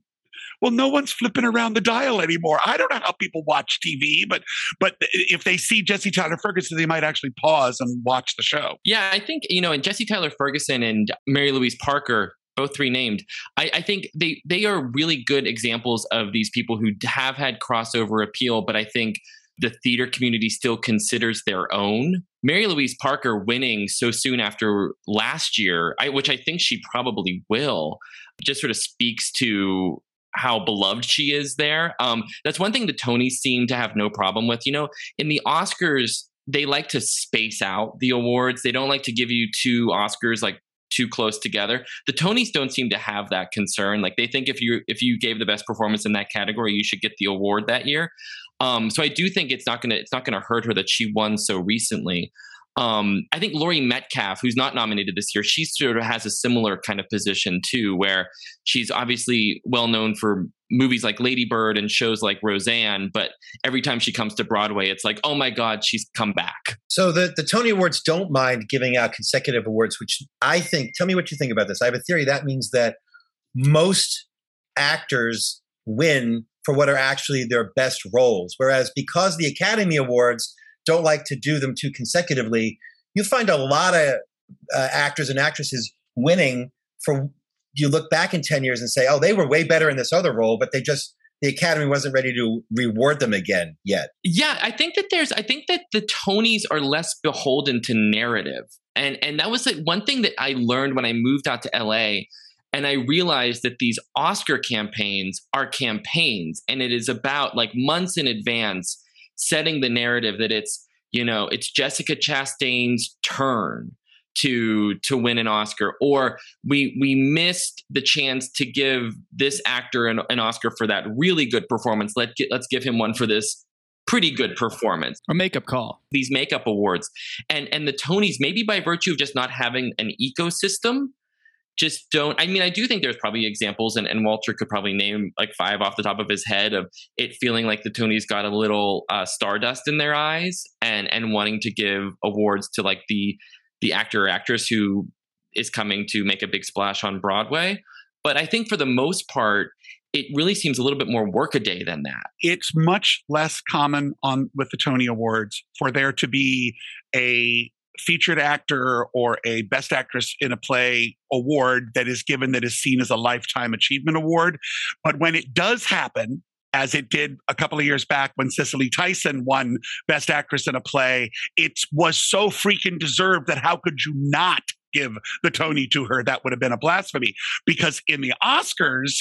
well no one's flipping around the dial anymore i don't know how people watch tv but but if they see jesse tyler ferguson they might actually pause and watch the show Yeah, I think you know, and Jesse Tyler Ferguson and Mary Louise Parker, both three named. I, I think they they are really good examples of these people who have had crossover appeal, but I think the theater community still considers their own. Mary Louise Parker winning so soon after last year, I, which I think she probably will, just sort of speaks to how beloved she is there. Um, that's one thing the Tonys seem to have no problem with. You know, in the Oscars, they like to space out the awards. They don't like to give you two Oscars like too close together. The Tonys don't seem to have that concern. Like they think if you if you gave the best performance in that category, you should get the award that year. Um, so I do think it's not gonna it's not gonna hurt her that she won so recently. Um, I think Laurie Metcalf, who's not nominated this year, she sort of has a similar kind of position too, where she's obviously well known for movies like Lady Bird and shows like Roseanne, but every time she comes to Broadway, it's like, oh my God, she's come back. So the, the Tony Awards don't mind giving out consecutive awards, which I think, tell me what you think about this. I have a theory that means that most actors win for what are actually their best roles. Whereas because the Academy Awards don't like to do them too consecutively, you find a lot of uh, actors and actresses winning for you look back in 10 years and say, oh, they were way better in this other role, but they just, the Academy wasn't ready to reward them again yet. Yeah, I think that there's I think that the Tonys are less beholden to narrative. And and that was like one thing that I learned when I moved out to LA and I realized that these Oscar campaigns are campaigns and it is about like months in advance setting the narrative that it's, you know, it's Jessica Chastain's turn to to win an Oscar, or we we missed the chance to give this actor an, an Oscar for that really good performance. Let get, let's give him one for this pretty good performance. A makeup call. These makeup awards, and and the Tonys, maybe by virtue of just not having an ecosystem, just don't. I mean, I do think there's probably examples, and, and Walter could probably name like five off the top of his head of it feeling like the Tonys got a little uh, stardust in their eyes, and and wanting to give awards to like the the actor or actress who is coming to make a big splash on Broadway. But I think for the most part, it really seems a little bit more workaday than that. It's much less common on with the Tony Awards for there to be a featured actor or a best actress in a play award that is given that is seen as a lifetime achievement award. But when it does happen, as it did a couple of years back when Cicely Tyson won Best Actress in a Play. It was so freaking deserved that how could you not give the Tony to her? That would have been a blasphemy. Because in the Oscars,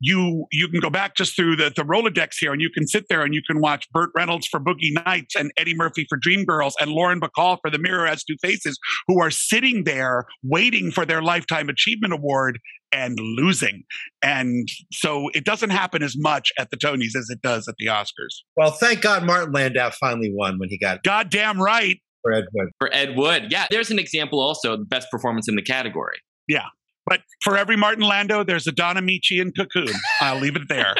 you you can go back just through the, the Rolodex here and you can sit there and you can watch Burt Reynolds for Boogie Nights and Eddie Murphy for Dreamgirls and Lauren Bacall for The Mirror Has Two Faces, who are sitting there waiting for their Lifetime Achievement Award and losing. And so it doesn't happen as much at the Tonys as it does at the Oscars. Well, thank God Martin Landau finally won when he got goddamn right for Ed Wood. For Ed Wood, yeah, there's an example also the best performance in the category. Yeah, but for every Martin Landau, there's a Don Ameche in Cocoon. I'll leave it there.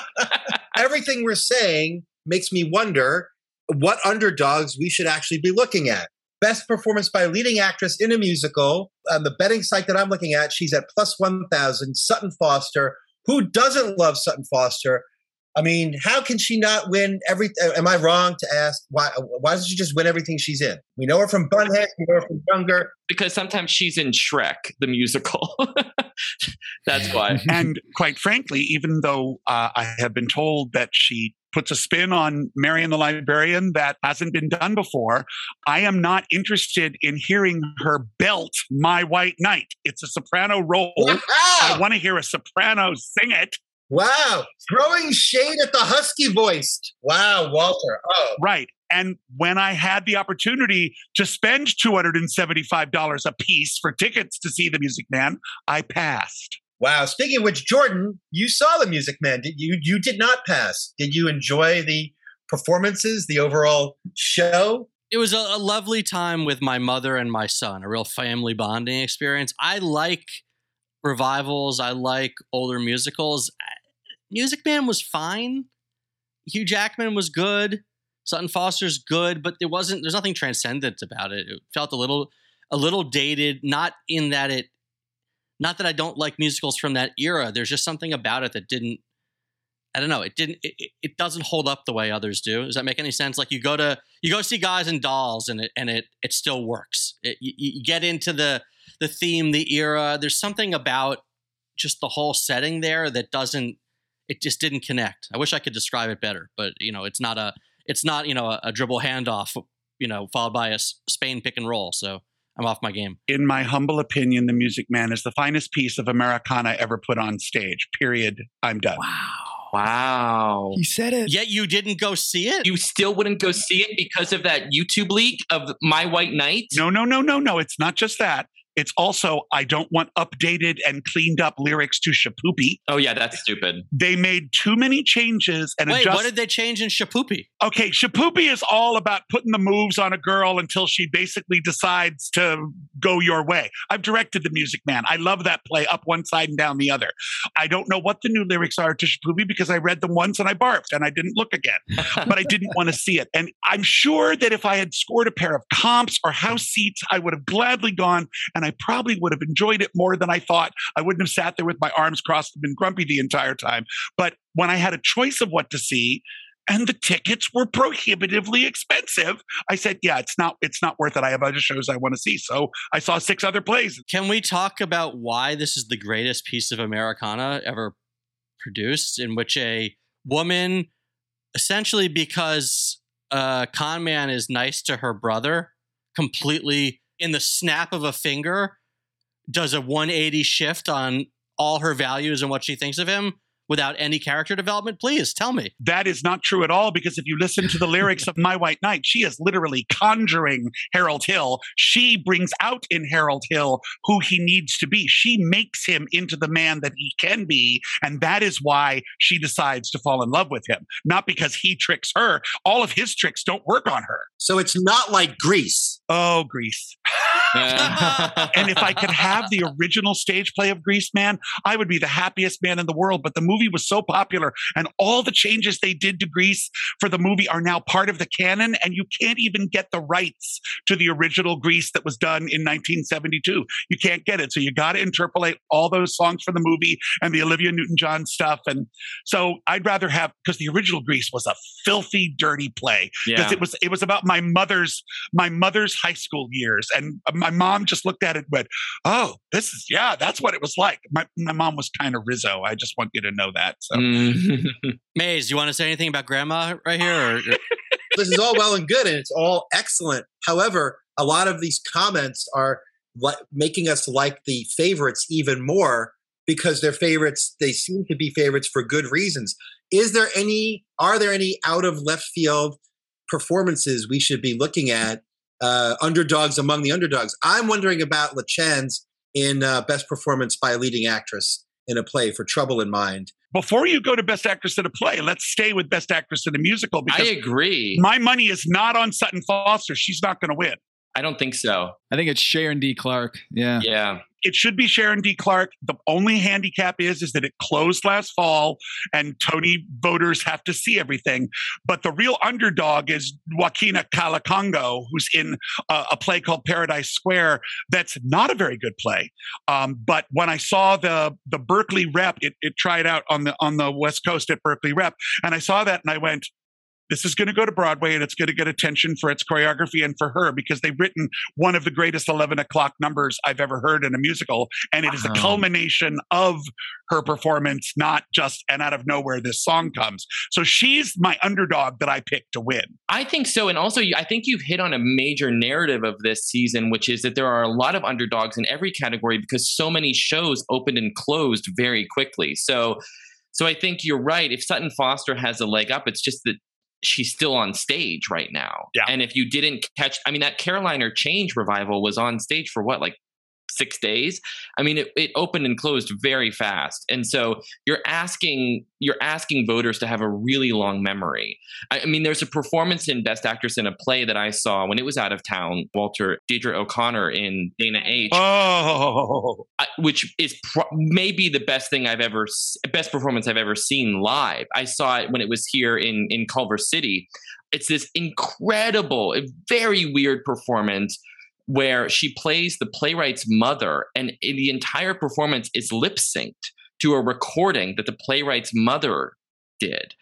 Everything we're saying makes me wonder what underdogs we should actually be looking at. Best performance by a leading actress in a musical. On the betting site that I'm looking at, she's at plus 1,000. Sutton Foster. Who doesn't love Sutton Foster? I mean, how can she not win every? Am I wrong to ask why? Why doesn't she just win everything she's in? We know her from Bunhead. We know her from Younger. Because sometimes she's in Shrek, the musical. That's why. and quite frankly, even though uh, I have been told that she puts a spin on Marion the Librarian that hasn't been done before, I am not interested in hearing her belt My White Knight. It's a soprano role. I want to hear a soprano sing it. Wow, throwing shade at the husky voiced. Wow, Walter. Oh, right. And when I had the opportunity to spend $275 a piece for tickets to see The Music Man, I passed. Wow. Speaking of which, Jordan, you saw The Music Man. Did you? You did not pass. Did you enjoy the performances, the overall show? It was a, a lovely time with my mother and my son, a real family bonding experience. I like revivals. I like older musicals. Music Man was fine. Hugh Jackman was good. Sutton Foster's good, but there wasn't. There's nothing transcendent about it. It felt a little, a little dated. Not in that it, not that I don't like musicals from that era. There's just something about it that didn't. I don't know. It didn't. It, it doesn't hold up the way others do. Does that make any sense? Like you go to you go see Guys and Dolls, and it and it it still works. It, you, you get into the the theme, the era. There's something about just the whole setting there that doesn't. It just didn't connect. I wish I could describe it better, but you know, it's not a it's not you know a, a dribble handoff, you know, followed by a Spain pick and roll. So I'm off my game. In my humble opinion, The Music Man is the finest piece of Americana ever put on stage. Period. I'm done. Wow. Wow. He said it. Yet you didn't go see it? You still wouldn't go see it because of that YouTube leak of My White Knight? No, no, no, no, no. It's not just that. It's also I don't want updated and cleaned up lyrics to Shipoopi. Oh yeah, that's stupid. They made too many changes and Wait, adjust- what did they change in Shipoopi? Okay, Shipoopi is all about putting the moves on a girl until she basically decides to go your way. I've directed The Music Man. I love that play up one side and down the other. I don't know what the new lyrics are to Shipoopi because I read them once and I barfed and I didn't look again. but I didn't want to see it. And I'm sure that if I had scored a pair of comps or house seats, I would have gladly gone and I probably would have enjoyed it more than I thought. I wouldn't have sat there with my arms crossed and been grumpy the entire time. But when I had a choice of what to see, and the tickets were prohibitively expensive. I said, "Yeah, it's not it's not worth it. I have other shows I want to see." So I saw six other plays. Can we talk about why this is the greatest piece of Americana ever produced, in which a woman, essentially because a con man is nice to her brother, completely in the snap of a finger, does a 180 shift on all her values and what she thinks of him without any character development? Please tell me. That is not true at all because if you listen to the lyrics of My White Knight, she is literally conjuring Harold Hill. She brings out in Harold Hill who he needs to be. She makes him into the man that he can be. And that is why she decides to fall in love with him, not because he tricks her. All of his tricks don't work on her. So it's not like Grease. Oh, Grease. and if I could have the original stage play of Grease Man, I would be the happiest man in the world. But the movie was so popular, and all the changes they did to Grease for the movie are now part of the canon, and you can't even get the rights to the original Grease that was done in 1972. You can't get it. So you got to interpolate all those songs from the movie and the Olivia Newton John stuff. And so I'd rather have, because the original Grease was a filthy, dirty play. Because Yeah. it was, it was about my mother's, my mother's high school years. And my mom just looked at it and went, Oh, this is, yeah, that's what it was like. My, my mom was kind of Rizzo. I just want you to know that. So Mayes, you want to say anything about grandma right here? Or, this is all well and good and it's all excellent. However, a lot of these comments are li- making us like the favorites even more because they're favorites. They seem to be favorites for good reasons. Is there any? Are there any out of left field performances we should be looking at? Uh, underdogs among the underdogs. I'm wondering about LaChanze in uh, best performance by a leading actress in a play for Trouble in Mind. before you go to Best Actress in a Play, let's stay with Best Actress in a Musical because I agree. my money is not on Sutton Foster. She's not going to win. I don't think so. I think it's Sharon D. Clarke. Yeah. Yeah. It should be Sharon D. Clarke. The only handicap is is that it closed last fall, and Tony voters have to see everything. But the real underdog is Joaquina Kalukango, who's in a, a play called Paradise Square. That's not a very good play. Um, but when I saw the the Berkeley rep, it, it tried out on the on the West Coast at Berkeley rep, and I saw that and I went, this is going to go to Broadway and it's going to get attention for its choreography and for her because they've written one of the greatest 11 o'clock numbers I've ever heard in a musical. And it is a Uh-huh. culmination of her performance, not just and out of nowhere this song comes. So she's my underdog that I picked to win. I think so. And also, I think you've hit on a major narrative of this season, which is that there are a lot of underdogs in every category because so many shows opened and closed very quickly. So, so I think you're right. If Sutton Foster has a leg up, it's just that she's still on stage right now. Yeah. And if you didn't catch, I mean, that Caroline, or Change revival was on stage for what, like six days? I mean, it, it opened and closed very fast. And so you're asking you're asking voters to have a really long memory. I, I mean, there's a performance in Best Actress in a play that I saw when it was out of town. Walter Deirdre O'Connor in Dana H, Oh, which is pro- maybe the best thing I've ever, best performance I've ever seen live. I saw it when it was here in in Culver City. It's this incredible, very weird performance where she plays the playwright's mother, and the entire performance is lip synced to a recording that the playwright's mother did.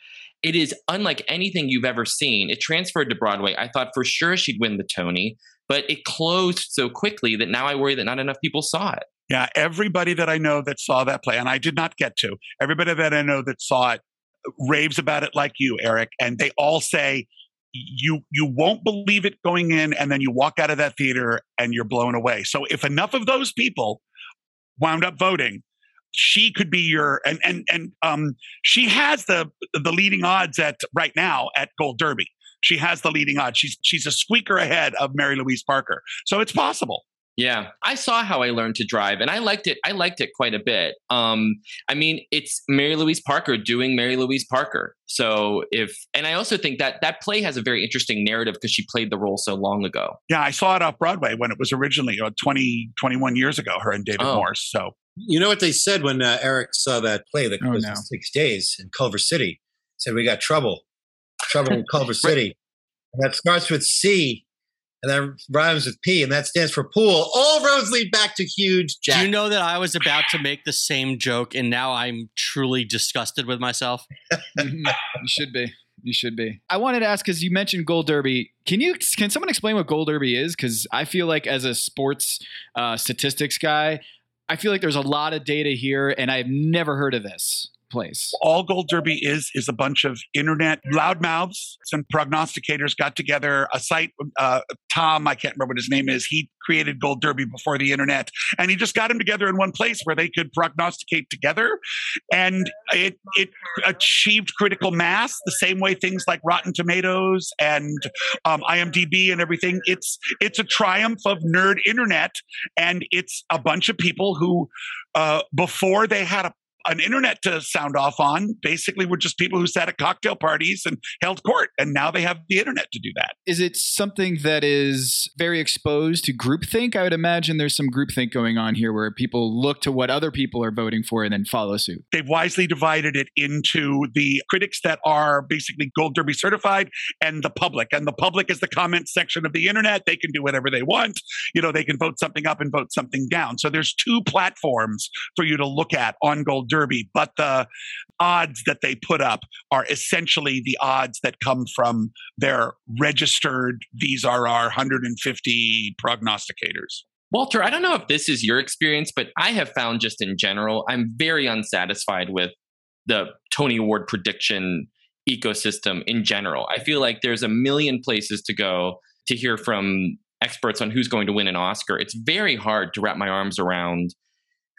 It is unlike anything you've ever seen. It transferred to Broadway. I thought for sure she'd win the Tony, but it closed so quickly that now I worry that not enough people saw it. Yeah, everybody that I know that saw that play, and I did not get to, everybody that I know that saw it uh, raves about it like you, Erich, and they all say you you won't believe it going in, and then you walk out of that theater and you're blown away. So if enough of those people wound up voting, she could be your and and and um she has the the leading odds at right now at Gold Derby. She has the leading odds. She's she's a squeaker ahead of Mary Louise Parker. So it's possible. Yeah, I saw how I learned to drive, and I liked it. I liked it quite a bit. Um, I mean, it's Mary Louise Parker doing Mary Louise Parker. So if, and I also think that that play has a very interesting narrative because she played the role so long ago. Yeah, I saw it off Broadway when it was originally uh, 20, 21 years ago, her and David Oh. Morse. So You know what they said when uh, Erich saw that play that Oh, was no. six days in Culver City? Said we got trouble, trouble in Culver City, and that starts with C, and that rhymes with P, and that stands for pool. All roads lead back to huge Do you know that I was about to make the same joke and now I'm truly disgusted with myself? Mhm. you should be. You should be. I wanted to ask because you mentioned Gold Derby. Can you can someone explain what Gold Derby is? Because I feel like as a sports uh, statistics guy, I feel like there's a lot of data here, and I've never heard of this place. all Gold Derby is is a bunch of internet loudmouths. Some prognosticators got together. A site, uh, Tom, I can't remember what his name is. He created Gold Derby before the internet, and he just got them together in one place where they could prognosticate together, and it it achieved critical mass the same way things like Rotten Tomatoes and um, IMDb and everything. It's it's a triumph of nerd internet, and it's a bunch of people who, uh, before they had a an internet to sound off on basically were just people who sat at cocktail parties and held court and now they have the internet to do that. Is it something that is very exposed to groupthink? I would imagine there's some groupthink going on here where people look to what other people are voting for and then follow suit. they've wisely divided it into the critics that are basically gold derby certified and the public. And the public is the comment section of the internet. They can do whatever they want. You know they can vote something up and vote something down. So there's two platforms for you to look at on gold derby but the odds that they put up are essentially the odds that come from their registered these are our 150 prognosticators Walter, I don't know if this is your experience, but I have found just in general, I'm very unsatisfied with the Tony Award prediction ecosystem in general. I feel like there's a million places to go to hear from experts on who's going to win an Oscar. It's very hard to wrap my arms around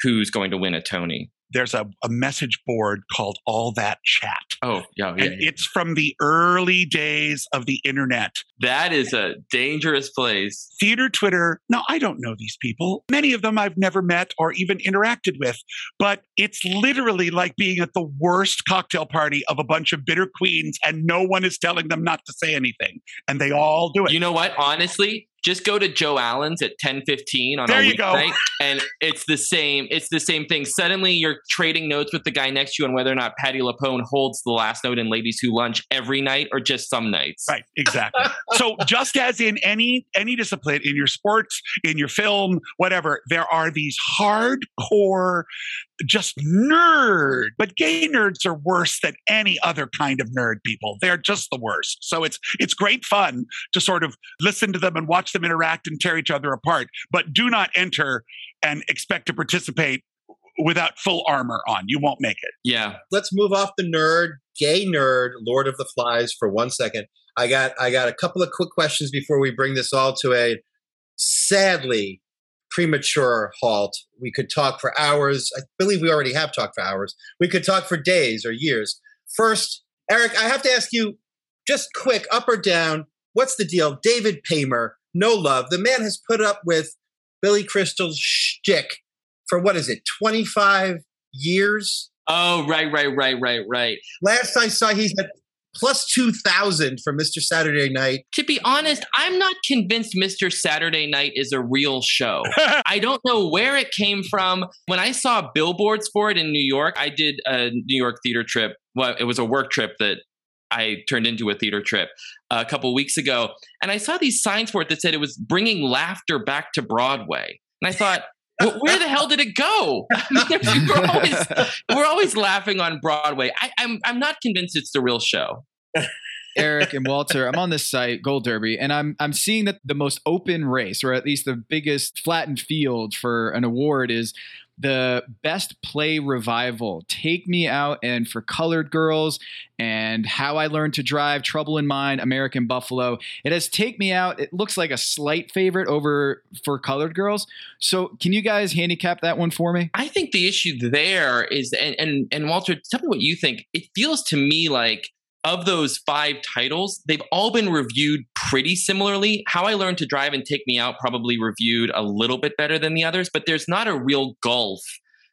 who's going to win a Tony. There's a, a message board called all that chat Oh, yeah, yeah. and it's from the early days of the internet. That is a dangerous place. Theater Twitter, no, I don't know these people. Many of them I've never met or even interacted with, but it's literally like being at the worst cocktail party of a bunch of bitter queens and no one is telling them not to say anything. And they all do it. You know what? Honestly, just go to Joe Allen's at 10:15 on There a you go. weeknight, and it's the same. It's the same thing. Suddenly, you're trading notes with the guy next to you on whether or not Patti LuPone holds the last note in Ladies Who Lunch every night or just some nights. Right, exactly. so just as in any any discipline, in your sports, in your film, whatever, there are these hardcore, just nerd. But gay nerds are worse than any other kind of nerd people. They're just the worst. So it's it's great fun to sort of listen to them and watch them interact and tear each other apart. But do not enter and expect to participate without full armor on. You won't make it. Yeah. Let's move off the nerd, gay nerd, Lord of the Flies for one second. I got I got a couple of quick questions before we bring this all to a sadly premature halt. We could talk for hours. I believe we already have talked for hours. We could talk for days or years. First, Erich, I have to ask you just quick, up or down, what's the deal? David Paymer, no love. The man has put up with Billy Crystal's shtick for what is it, 25 years? Oh, right, right, right, right, right. Last I saw, he's at plus 2,000 for Mr. Saturday Night. To be honest, I'm not convinced Mr. Saturday Night is a real show. I don't know where it came from. When I saw billboards for it in New York, I did a New York theater trip. Well, it was a work trip that I turned into a theater trip a couple weeks ago. And I saw these signs for it that said it was bringing laughter back to Broadway. And I thought, well, where the hell did it go? We're, always, we're always laughing on Broadway. I, I'm, I'm not convinced it's the real show. Erich and Walter, I'm on this site, Gold Derby, and I'm I'm seeing that the most open race, or at least the biggest flattened field for an award, is the best play revival. Take Me Out and For Colored Girls and How I Learned to Drive, Trouble in Mind, American Buffalo. It has Take Me Out. It looks like a slight favorite over For Colored Girls. So can you guys handicap that one for me? I think the issue there is, and and, and Walter, tell me what you think. It feels to me like of those five titles, they've all been reviewed pretty similarly. How I Learned to Drive and Take Me Out probably reviewed a little bit better than the others, but there's not a real gulf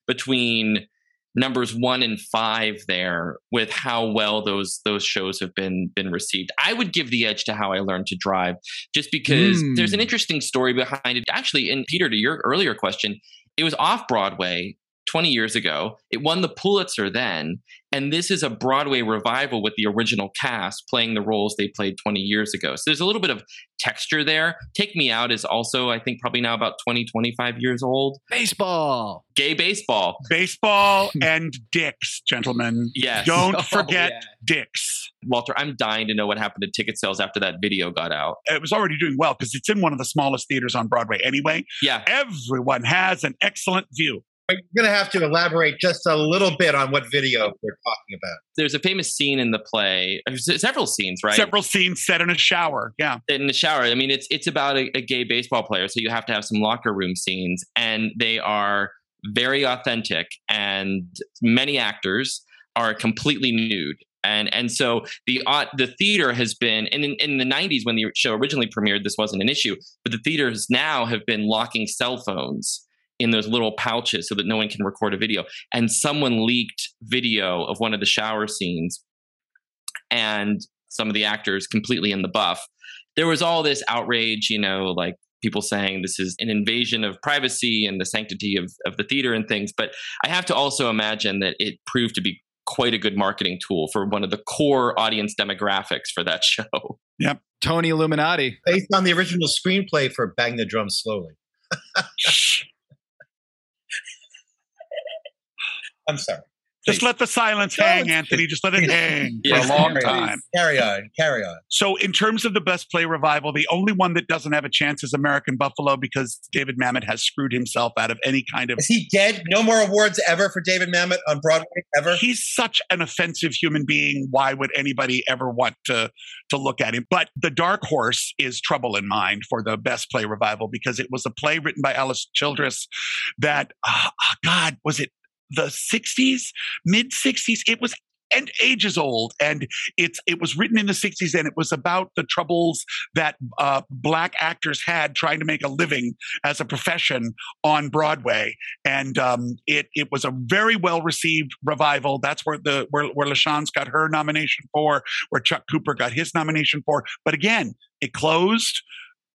between numbers one and five there with how well those those shows have been been received. I would give the edge to How I Learned to Drive just because Hmm. there's an interesting story behind it. Actually, and Peter, to your earlier question, it was off Broadway 20 years ago. It won the Pulitzer then. And this is a Broadway revival with the original cast playing the roles they played 20 years ago. So there's a little bit of texture there. Take Me Out is also, I think, probably now about 20, 25 years old. Baseball. Gay baseball. Baseball and dicks, gentlemen. Yes. Don't Oh, forget yeah. dicks. Walter, I'm dying to know what happened to ticket sales after that video got out. It was already doing well because it's in one of the smallest theaters on Broadway anyway. Yeah. Everyone has an excellent view. You're going to have to elaborate just a little bit on what video we're talking about. There's a famous scene in the play, there's several scenes, right? Several scenes set in a shower. Yeah. in the shower. I mean, it's it's about a, a gay baseball player, so you have to have some locker room scenes, and they are very authentic. And many actors are completely nude, and and so the uh, the theater has been, and in, in the '90s when the show originally premiered, this wasn't an issue, but the theaters now have been locking cell phones in those little pouches so that no one can record a video. And someone leaked video of one of the shower scenes, and some of the actors completely in the buff. There was all this outrage, you know, like people saying this is an invasion of privacy and the sanctity of, of the theater and things. But I have to also imagine that it proved to be quite a good marketing tool for one of the core audience demographics for that show. Yep. Tony Illuminati. Based on the original screenplay for Bang the Drum Slowly. I'm sorry. Just let the silence hang, Anthony. Just let it hang for a long time. Carry on, carry on. So, in terms of the best play revival, the only one that doesn't have a chance is American Buffalo because David Mamet has screwed himself out of any kind of. Is he dead? No more awards ever for David Mamet on Broadway ever? He's such an offensive human being. Why would anybody ever want to to look at him? But the dark horse is Trouble in Mind for the best play revival because it was a play written by Alice Childress that, ah, God, was it the 60s, mid 60s? It was and ages old and it's it was written in the 60s and it was about the troubles that uh, black actors had trying to make a living as a profession on broadway. And um, it it was a very well received revival. That's where the where, where LaChanze got her nomination for where chuck cooper got his nomination for. But again it closed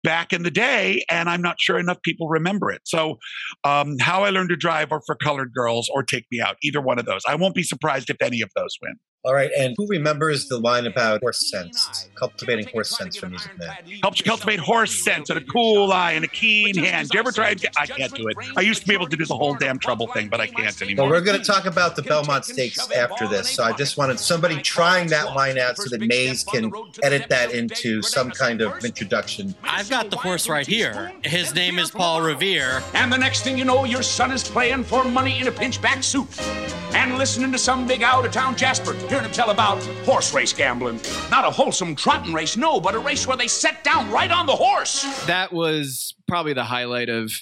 back in the day, and I'm not sure enough people remember it. So, um, How I Learned to Drive, or For Colored Girls, or Take Me Out, either one of those. I won't be surprised if any of those win. All right, and who remembers the line about horse sense, cultivating horse sense from Music Man? Helps you cultivate horse sense and a cool eye and a keen hand. Did you ever try? I can't do it. I used to be able to do the whole damn trouble thing, but I can't anymore. Well, we're going to talk about the Belmont Stakes after this, so I just wanted somebody trying that line out so that Mayes can edit that into some kind of introduction. I've got the horse right here. His name is Paul Revere. And the next thing you know, your son is playing for money in a pinchback suit and listening to some big out of town Jasper hearing him tell about horse race gambling. Not a wholesome trotting race, no, but a race where they set down right on the horse. That was probably the highlight of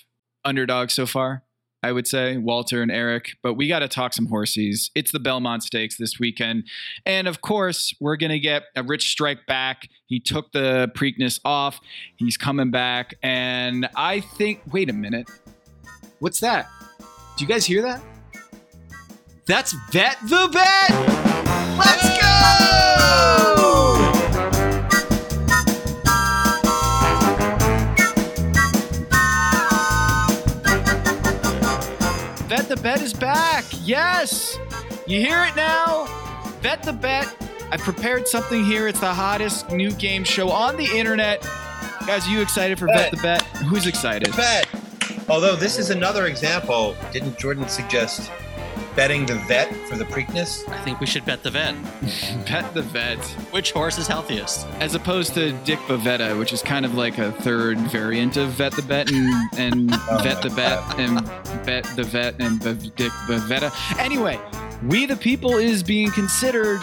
underdog so far. I would say Walter and Erich, but we got to talk some horses. It's the Belmont Stakes this weekend, and of course, we're gonna get a Rich Strike back. He took the Preakness off. He's coming back, and I think. Wait a minute, what's that? Do you guys hear that? That's Bet the Bet. Let's go! Bet the Bet is back. Yes. You hear it now. Bet the Bet. I've prepared something here. It's the hottest new game show on the internet. Guys, are you excited for Bet, Bet. the Bet? Who's excited? Bet. Although this is another example, didn't Jordan suggest betting the vet for the Preakness? I think we should bet the vet. Bet the Vet. Which horse is healthiest? As opposed to Dick Bavetta, which is kind of like a third variant of Vet the Bet and, and Oh Vet my the Bet and Bet the Vet and Bav- Dick Bavetta. Anyway, We the People is being considered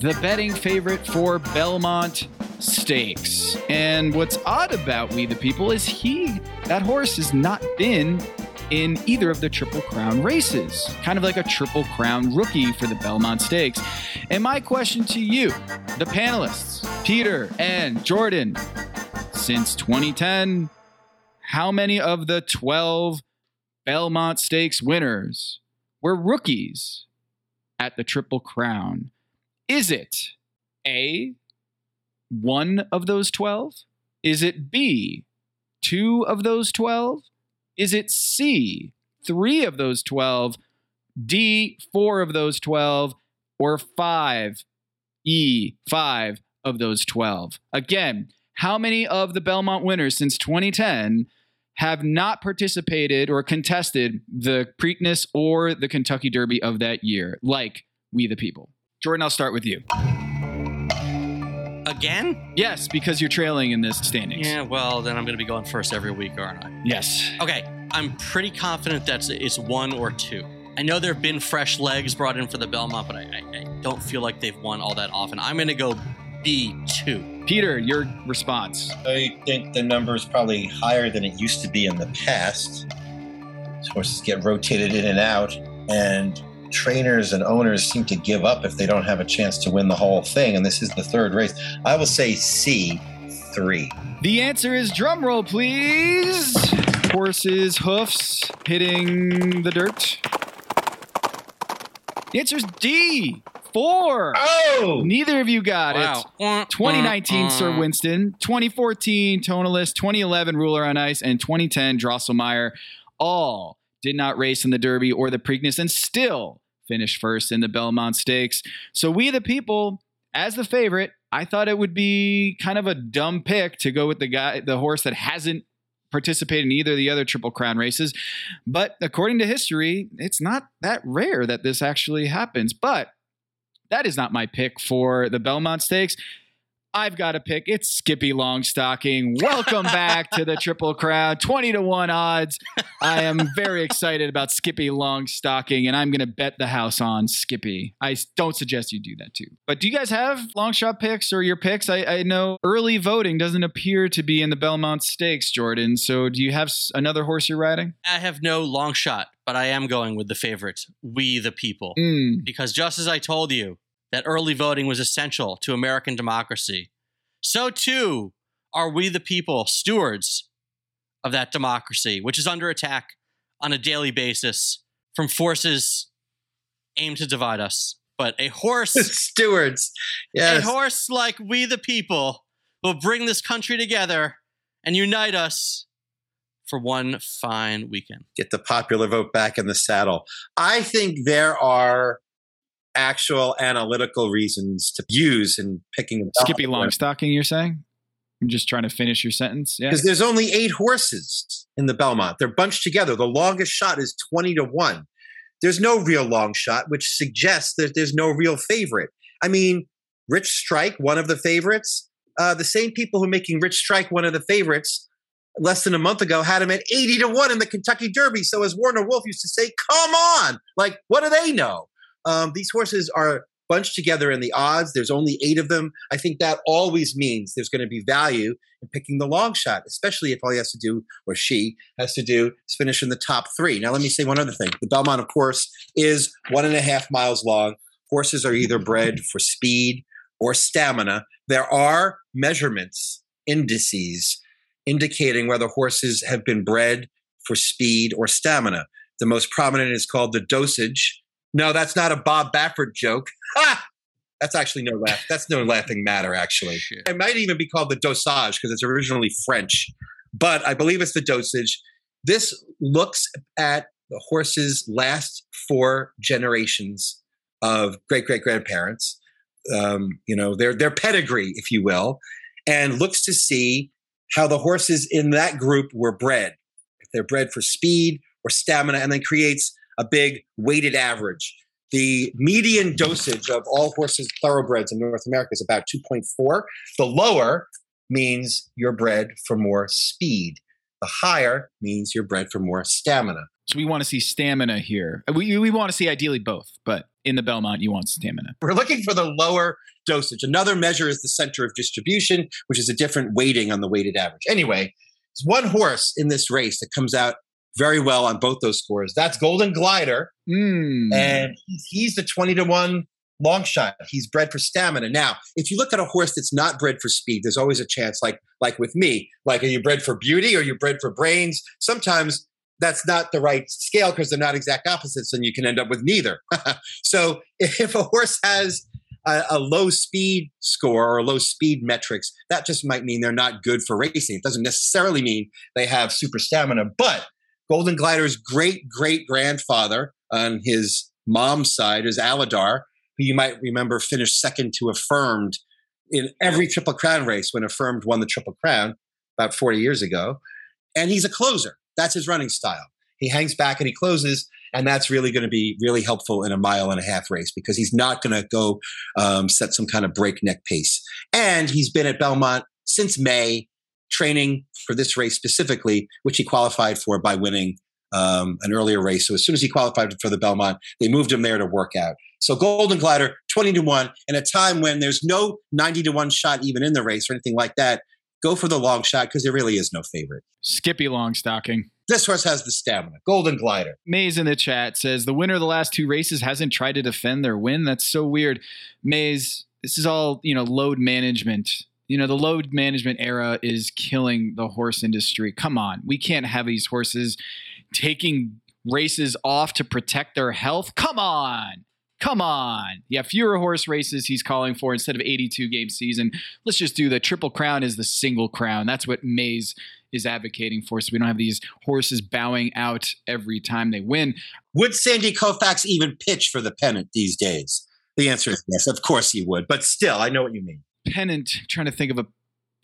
the betting favorite for Belmont Stakes. And what's odd about We the People is he, that horse, has not been in either of the Triple Crown races. Kind of like a Triple Crown rookie for the Belmont Stakes. And my question to you, the panelists, Peter and Jordan, since 2010, how many of the 12 Belmont Stakes winners were rookies at the Triple Crown? Is it A, one of those 12? Is it B, two of those 12? Is it C, three of those 12? D, four of those 12? Or five, E, five of those 12? Again, how many of the Belmont winners since 2010 have not participated or contested the Preakness or the Kentucky Derby of that year, like we the people? Jordan, I'll start with you. Again? Yes, because you're trailing in this standings. Yeah, well, then I'm going to be going first every week, aren't I? Yes. Okay, I'm pretty confident that it's one or two. I know there have been fresh legs brought in for the Belmont, but I, I, I don't feel like they've won all that often. I'm going to go B2. Peter, your response. I think the number is probably higher than it used to be in the past. Horses get rotated in and out, and trainers and owners seem to give up if they don't have a chance to win the whole thing. And this is the third race. I will say C, three. The answer is drumroll, please. Horses' hoofs hitting the dirt. The answer is D, four. Oh! Neither of you got Wow. it. 2019 Uh, Sir. Winston, 2014 Tonalist, 2011 Ruler on Ice, and 2010 Drosselmeyer all did not race in the Derby or the Preakness and still finished first in the Belmont Stakes. So we the people, as the favorite, I thought it would be kind of a dumb pick to go with the guy, the horse that hasn't participated in either of the other Triple Crown races. But according to history, it's not that rare that this actually happens. But that is not my pick for the Belmont Stakes. I've got a pick. It's Skippy Longstocking. Welcome back to the Triple Crown. 20 to 1 odds. I am very excited about Skippy Longstocking, and I'm going to bet the house on Skippy. I don't suggest you do that too. But do you guys have long shot picks or your picks? I, I know early voting doesn't appear to be in the Belmont Stakes, Jordan. So do you have another horse you're riding? I have no long shot, but I am going with the favorite, We the People. Mm. Because just as I told you that early voting was essential to American democracy, so too are we the people stewards of that democracy, which is under attack on a daily basis from forces aimed to divide us. But a horse, Stewards. Yes. a horse like we the people will bring this country together and unite us for one fine weekend. Get the popular vote back in the saddle. I think there are actual analytical reasons to use in picking Skippy Longstocking, you're saying? I'm just trying to finish your sentence. Yeah. Because there's only eight horses in the Belmont. They're bunched together. The longest shot is 20 to 1. There's no real long shot, which suggests that there's no real favorite. I mean, Rich Strike, one of the favorites, uh, the same people who are making Rich Strike one of the favorites less than a month ago had him at 80 to 1 in the Kentucky Derby. So, as Warner Wolf used to say, come on. Like, what do they know? Um, these horses are bunched together in the odds. There's only eight of them. I think that always means there's going to be value in picking the long shot, especially if all he has to do, or she has to do, is finish in the top three. Now, let me say one other thing. The Belmont, of course, is one and a half miles long. Horses are either bred for speed or stamina. There are measurements, indices, indicating whether horses have been bred for speed or stamina. The most prominent is called the dosage. No, that's not a Bob Baffert joke. Ha! That's actually no laugh. That's no laughing matter. Actually, it might even be called the dosage because it's originally French, but I believe it's the dosage. This looks at the horse's last four generations of great great grandparents. Um, you know their their pedigree, if you will, and looks to see how the horses in that group were bred. If they're bred for speed or stamina, and then creates a big weighted average. The median dosage of all horses thoroughbreds in North America is about 2.4. The lower means you're bred for more speed. The higher means you're bred for more stamina. So we want to see stamina here. We, we want to see ideally both, but in the Belmont, you want stamina. We're looking for the lower dosage. Another measure is the center of distribution, which is a different weighting on the weighted average. Anyway, there's one horse in this race that comes out very well on both those scores. That's Golden Glider, mm. and he's the twenty to one long shot. He's bred for stamina. Now, if you look at a horse that's not bred for speed, there's always a chance. Like like with me, like are you bred for beauty or are you bred for brains? Sometimes that's not the right scale because they're not exact opposites, and you can end up with neither. so if a horse has a, a, low speed score or low speed metrics, that just might mean they're not good for racing. It doesn't necessarily mean they have super stamina, but Golden Glider's great great grandfather on his mom's side is Alydar, who you might remember finished second to Affirmed in every Triple Crown race when Affirmed won the Triple Crown about 40 years ago. And he's a closer. That's his running style. He hangs back and he closes, and that's really going to be really helpful in a mile and a half race because he's not going to go um, set some kind of breakneck pace. And he's been at Belmont since May training for this race specifically, which he qualified for by winning um, an earlier race. So as soon as he qualified for the Belmont, they moved him there to work out. So Golden Glider, 20 to 1, in a time when there's no 90 to 1 shot even in the race or anything like that, go for the long shot because there really is no favorite. Skippylongstocking. This horse has the stamina. Golden Glider. Mayes in the chat says the winner of the last two races hasn't tried to defend their win. That's so weird. Mayes, this is all, you know, load management you know, the load management era is killing the horse industry. Come on. We can't have these horses taking races off to protect their health. Come on. Come on. Yeah, fewer horse races he's calling for instead of 82 game season. Let's just do the triple crown is the single crown. That's what Mayes is advocating for. So we don't have these horses bowing out every time they win. Would Sandy Koufax even pitch for the pennant these days? The answer is yes. Of course he would. But still, I know what you mean pennant, trying to think of a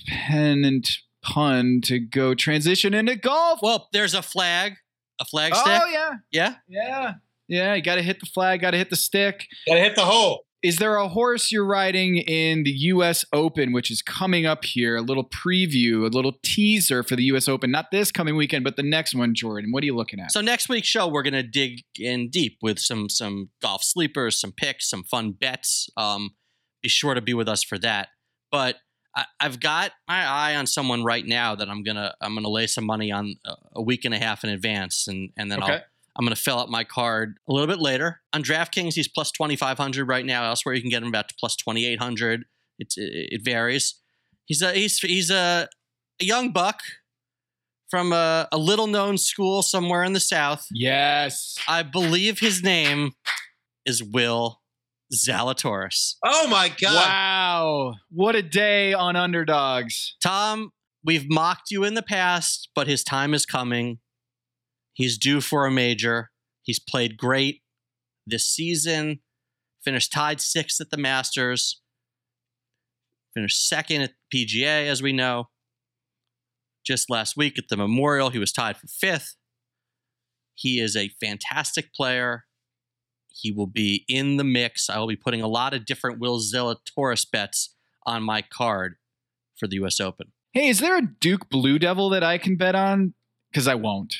pennant pun to go transition into golf. Well, there's a flag, a flag stick. Oh yeah, yeah, yeah, yeah. You got to hit the flag, got to hit the stick, got to hit the hole. Is there a horse you're riding in the U.S. Open, which is coming up here? A little preview, a little teaser for the U.S. Open, not this coming weekend, but the next one. Jordan, what are you looking at? So next week's show, we're gonna dig in deep with some some golf sleepers, some picks, some fun bets. Um, be sure to be with us for that but I, have got my eye on someone right now that I'm gonna I'm gonna lay some money on uh, a week and a half in advance, and and then okay. I'll I'm gonna fill out my card a little bit later on DraftKings. He's plus twenty five hundred right now. Elsewhere, you can get him about plus twenty eight hundred. It, it it varies. He's a he's he's a, a young buck from a, a little known school somewhere in the south. Yes, I believe his name is Will Zalatoris. Oh my God. Wow. What a day on underdogs. Tom, we've mocked you in the past, but his time is coming. He's due for a major. He's played great this season, finished tied sixth at the Masters, finished second at PGA, as we know. Just last week at the Memorial, he was tied for fifth. He is a fantastic player. He will be in the mix. I will be putting a lot of different Will Zalatoris bets on my card for the U.S. Open. Hey, is there a Duke Blue Devil that I can bet on? Because I won't.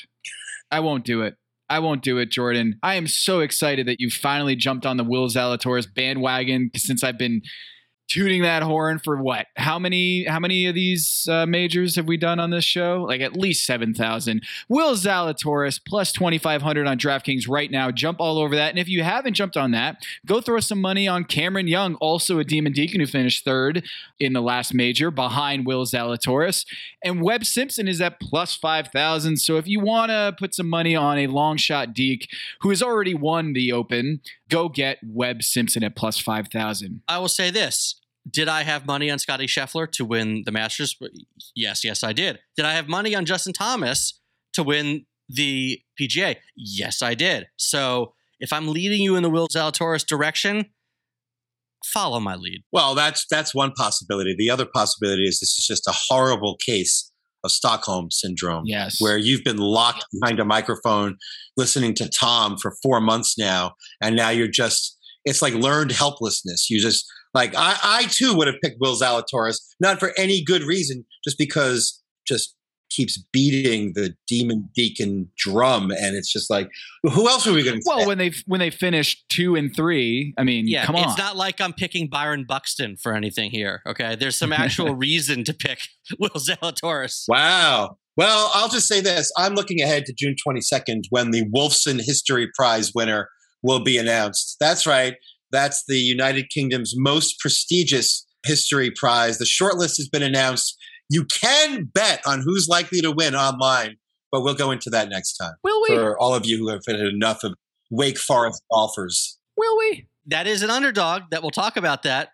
I won't do it. I won't do it, Jordan. I am so excited that you finally jumped on the Will Zalatoris bandwagon since I've been tooting that horn for what? How many? How many of these uh, majors have we done on this show? Like at least seven thousand. Will Zalatoris plus twenty five hundred on DraftKings right now. Jump all over that. And if you haven't jumped on that, go throw some money on Cameron Young, also a Demon Deacon who finished third in the last major behind Will Zalatoris. And Webb Simpson is at plus five thousand. So if you want to put some money on a long shot Deac who has already won the Open, go get Webb Simpson at plus five thousand. I will say this. Did I have money on Scotty Scheffler to win the Masters? Yes, yes, I did. Did I have money on Justin Thomas to win the PGA? Yes, I did. So if I'm leading you in the Will Zalatoris direction, follow my lead. Well, that's that's one possibility. The other possibility is this is just a horrible case of Stockholm syndrome. Yes. Where you've been locked behind a microphone listening to Tom for four months now, and now you're just it's like learned helplessness. You just like I, I too would have picked Will Zalatoris, not for any good reason, just because just keeps beating the demon deacon drum, and it's just like, who else are we going to? Well, when they when they finished two and three, I mean, Yeah, come on. it's not like I'm picking Byron Buxton for anything here. Okay, there's some actual reason to pick Will Zalatoris. Wow. Well, I'll just say this: I'm looking ahead to June 22nd when the Wolfson History Prize winner will be announced. That's right. That's the United Kingdom's most prestigious history prize. The shortlist has been announced. You can bet on who's likely to win online, but we'll go into that next time. Will we? For all of you who have had enough of Wake Forest golfers. Will we? That is an underdog that we'll talk about that,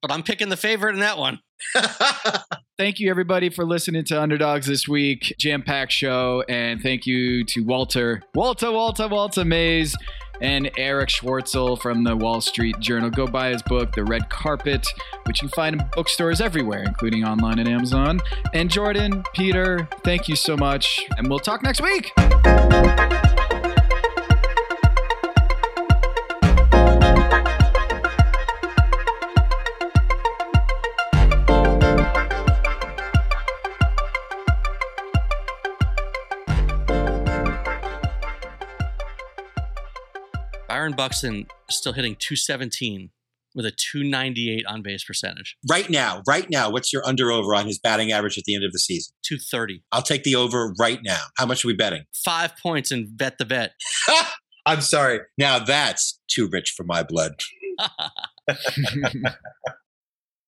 but I'm picking the favorite in that one. Thank you, everybody, for listening to Underdogs this week. Jam packed show. And thank you to Walter, Walter, Walter, Walter Mayes, and Erich Schwartzel from the Wall Street Journal. Go buy his book, The Red Carpet, which you can find in bookstores everywhere, including online at Amazon. And Jordan, Peter, thank you so much. And we'll talk next week. Byron Buxton is still hitting 217 with a 298 on base percentage. Right now, right now, what's your under over on his batting average at the end of the season? 230. I'll take the over right now. How much are we betting? Five points and bet the bet. I'm sorry. Now that's too rich for my blood.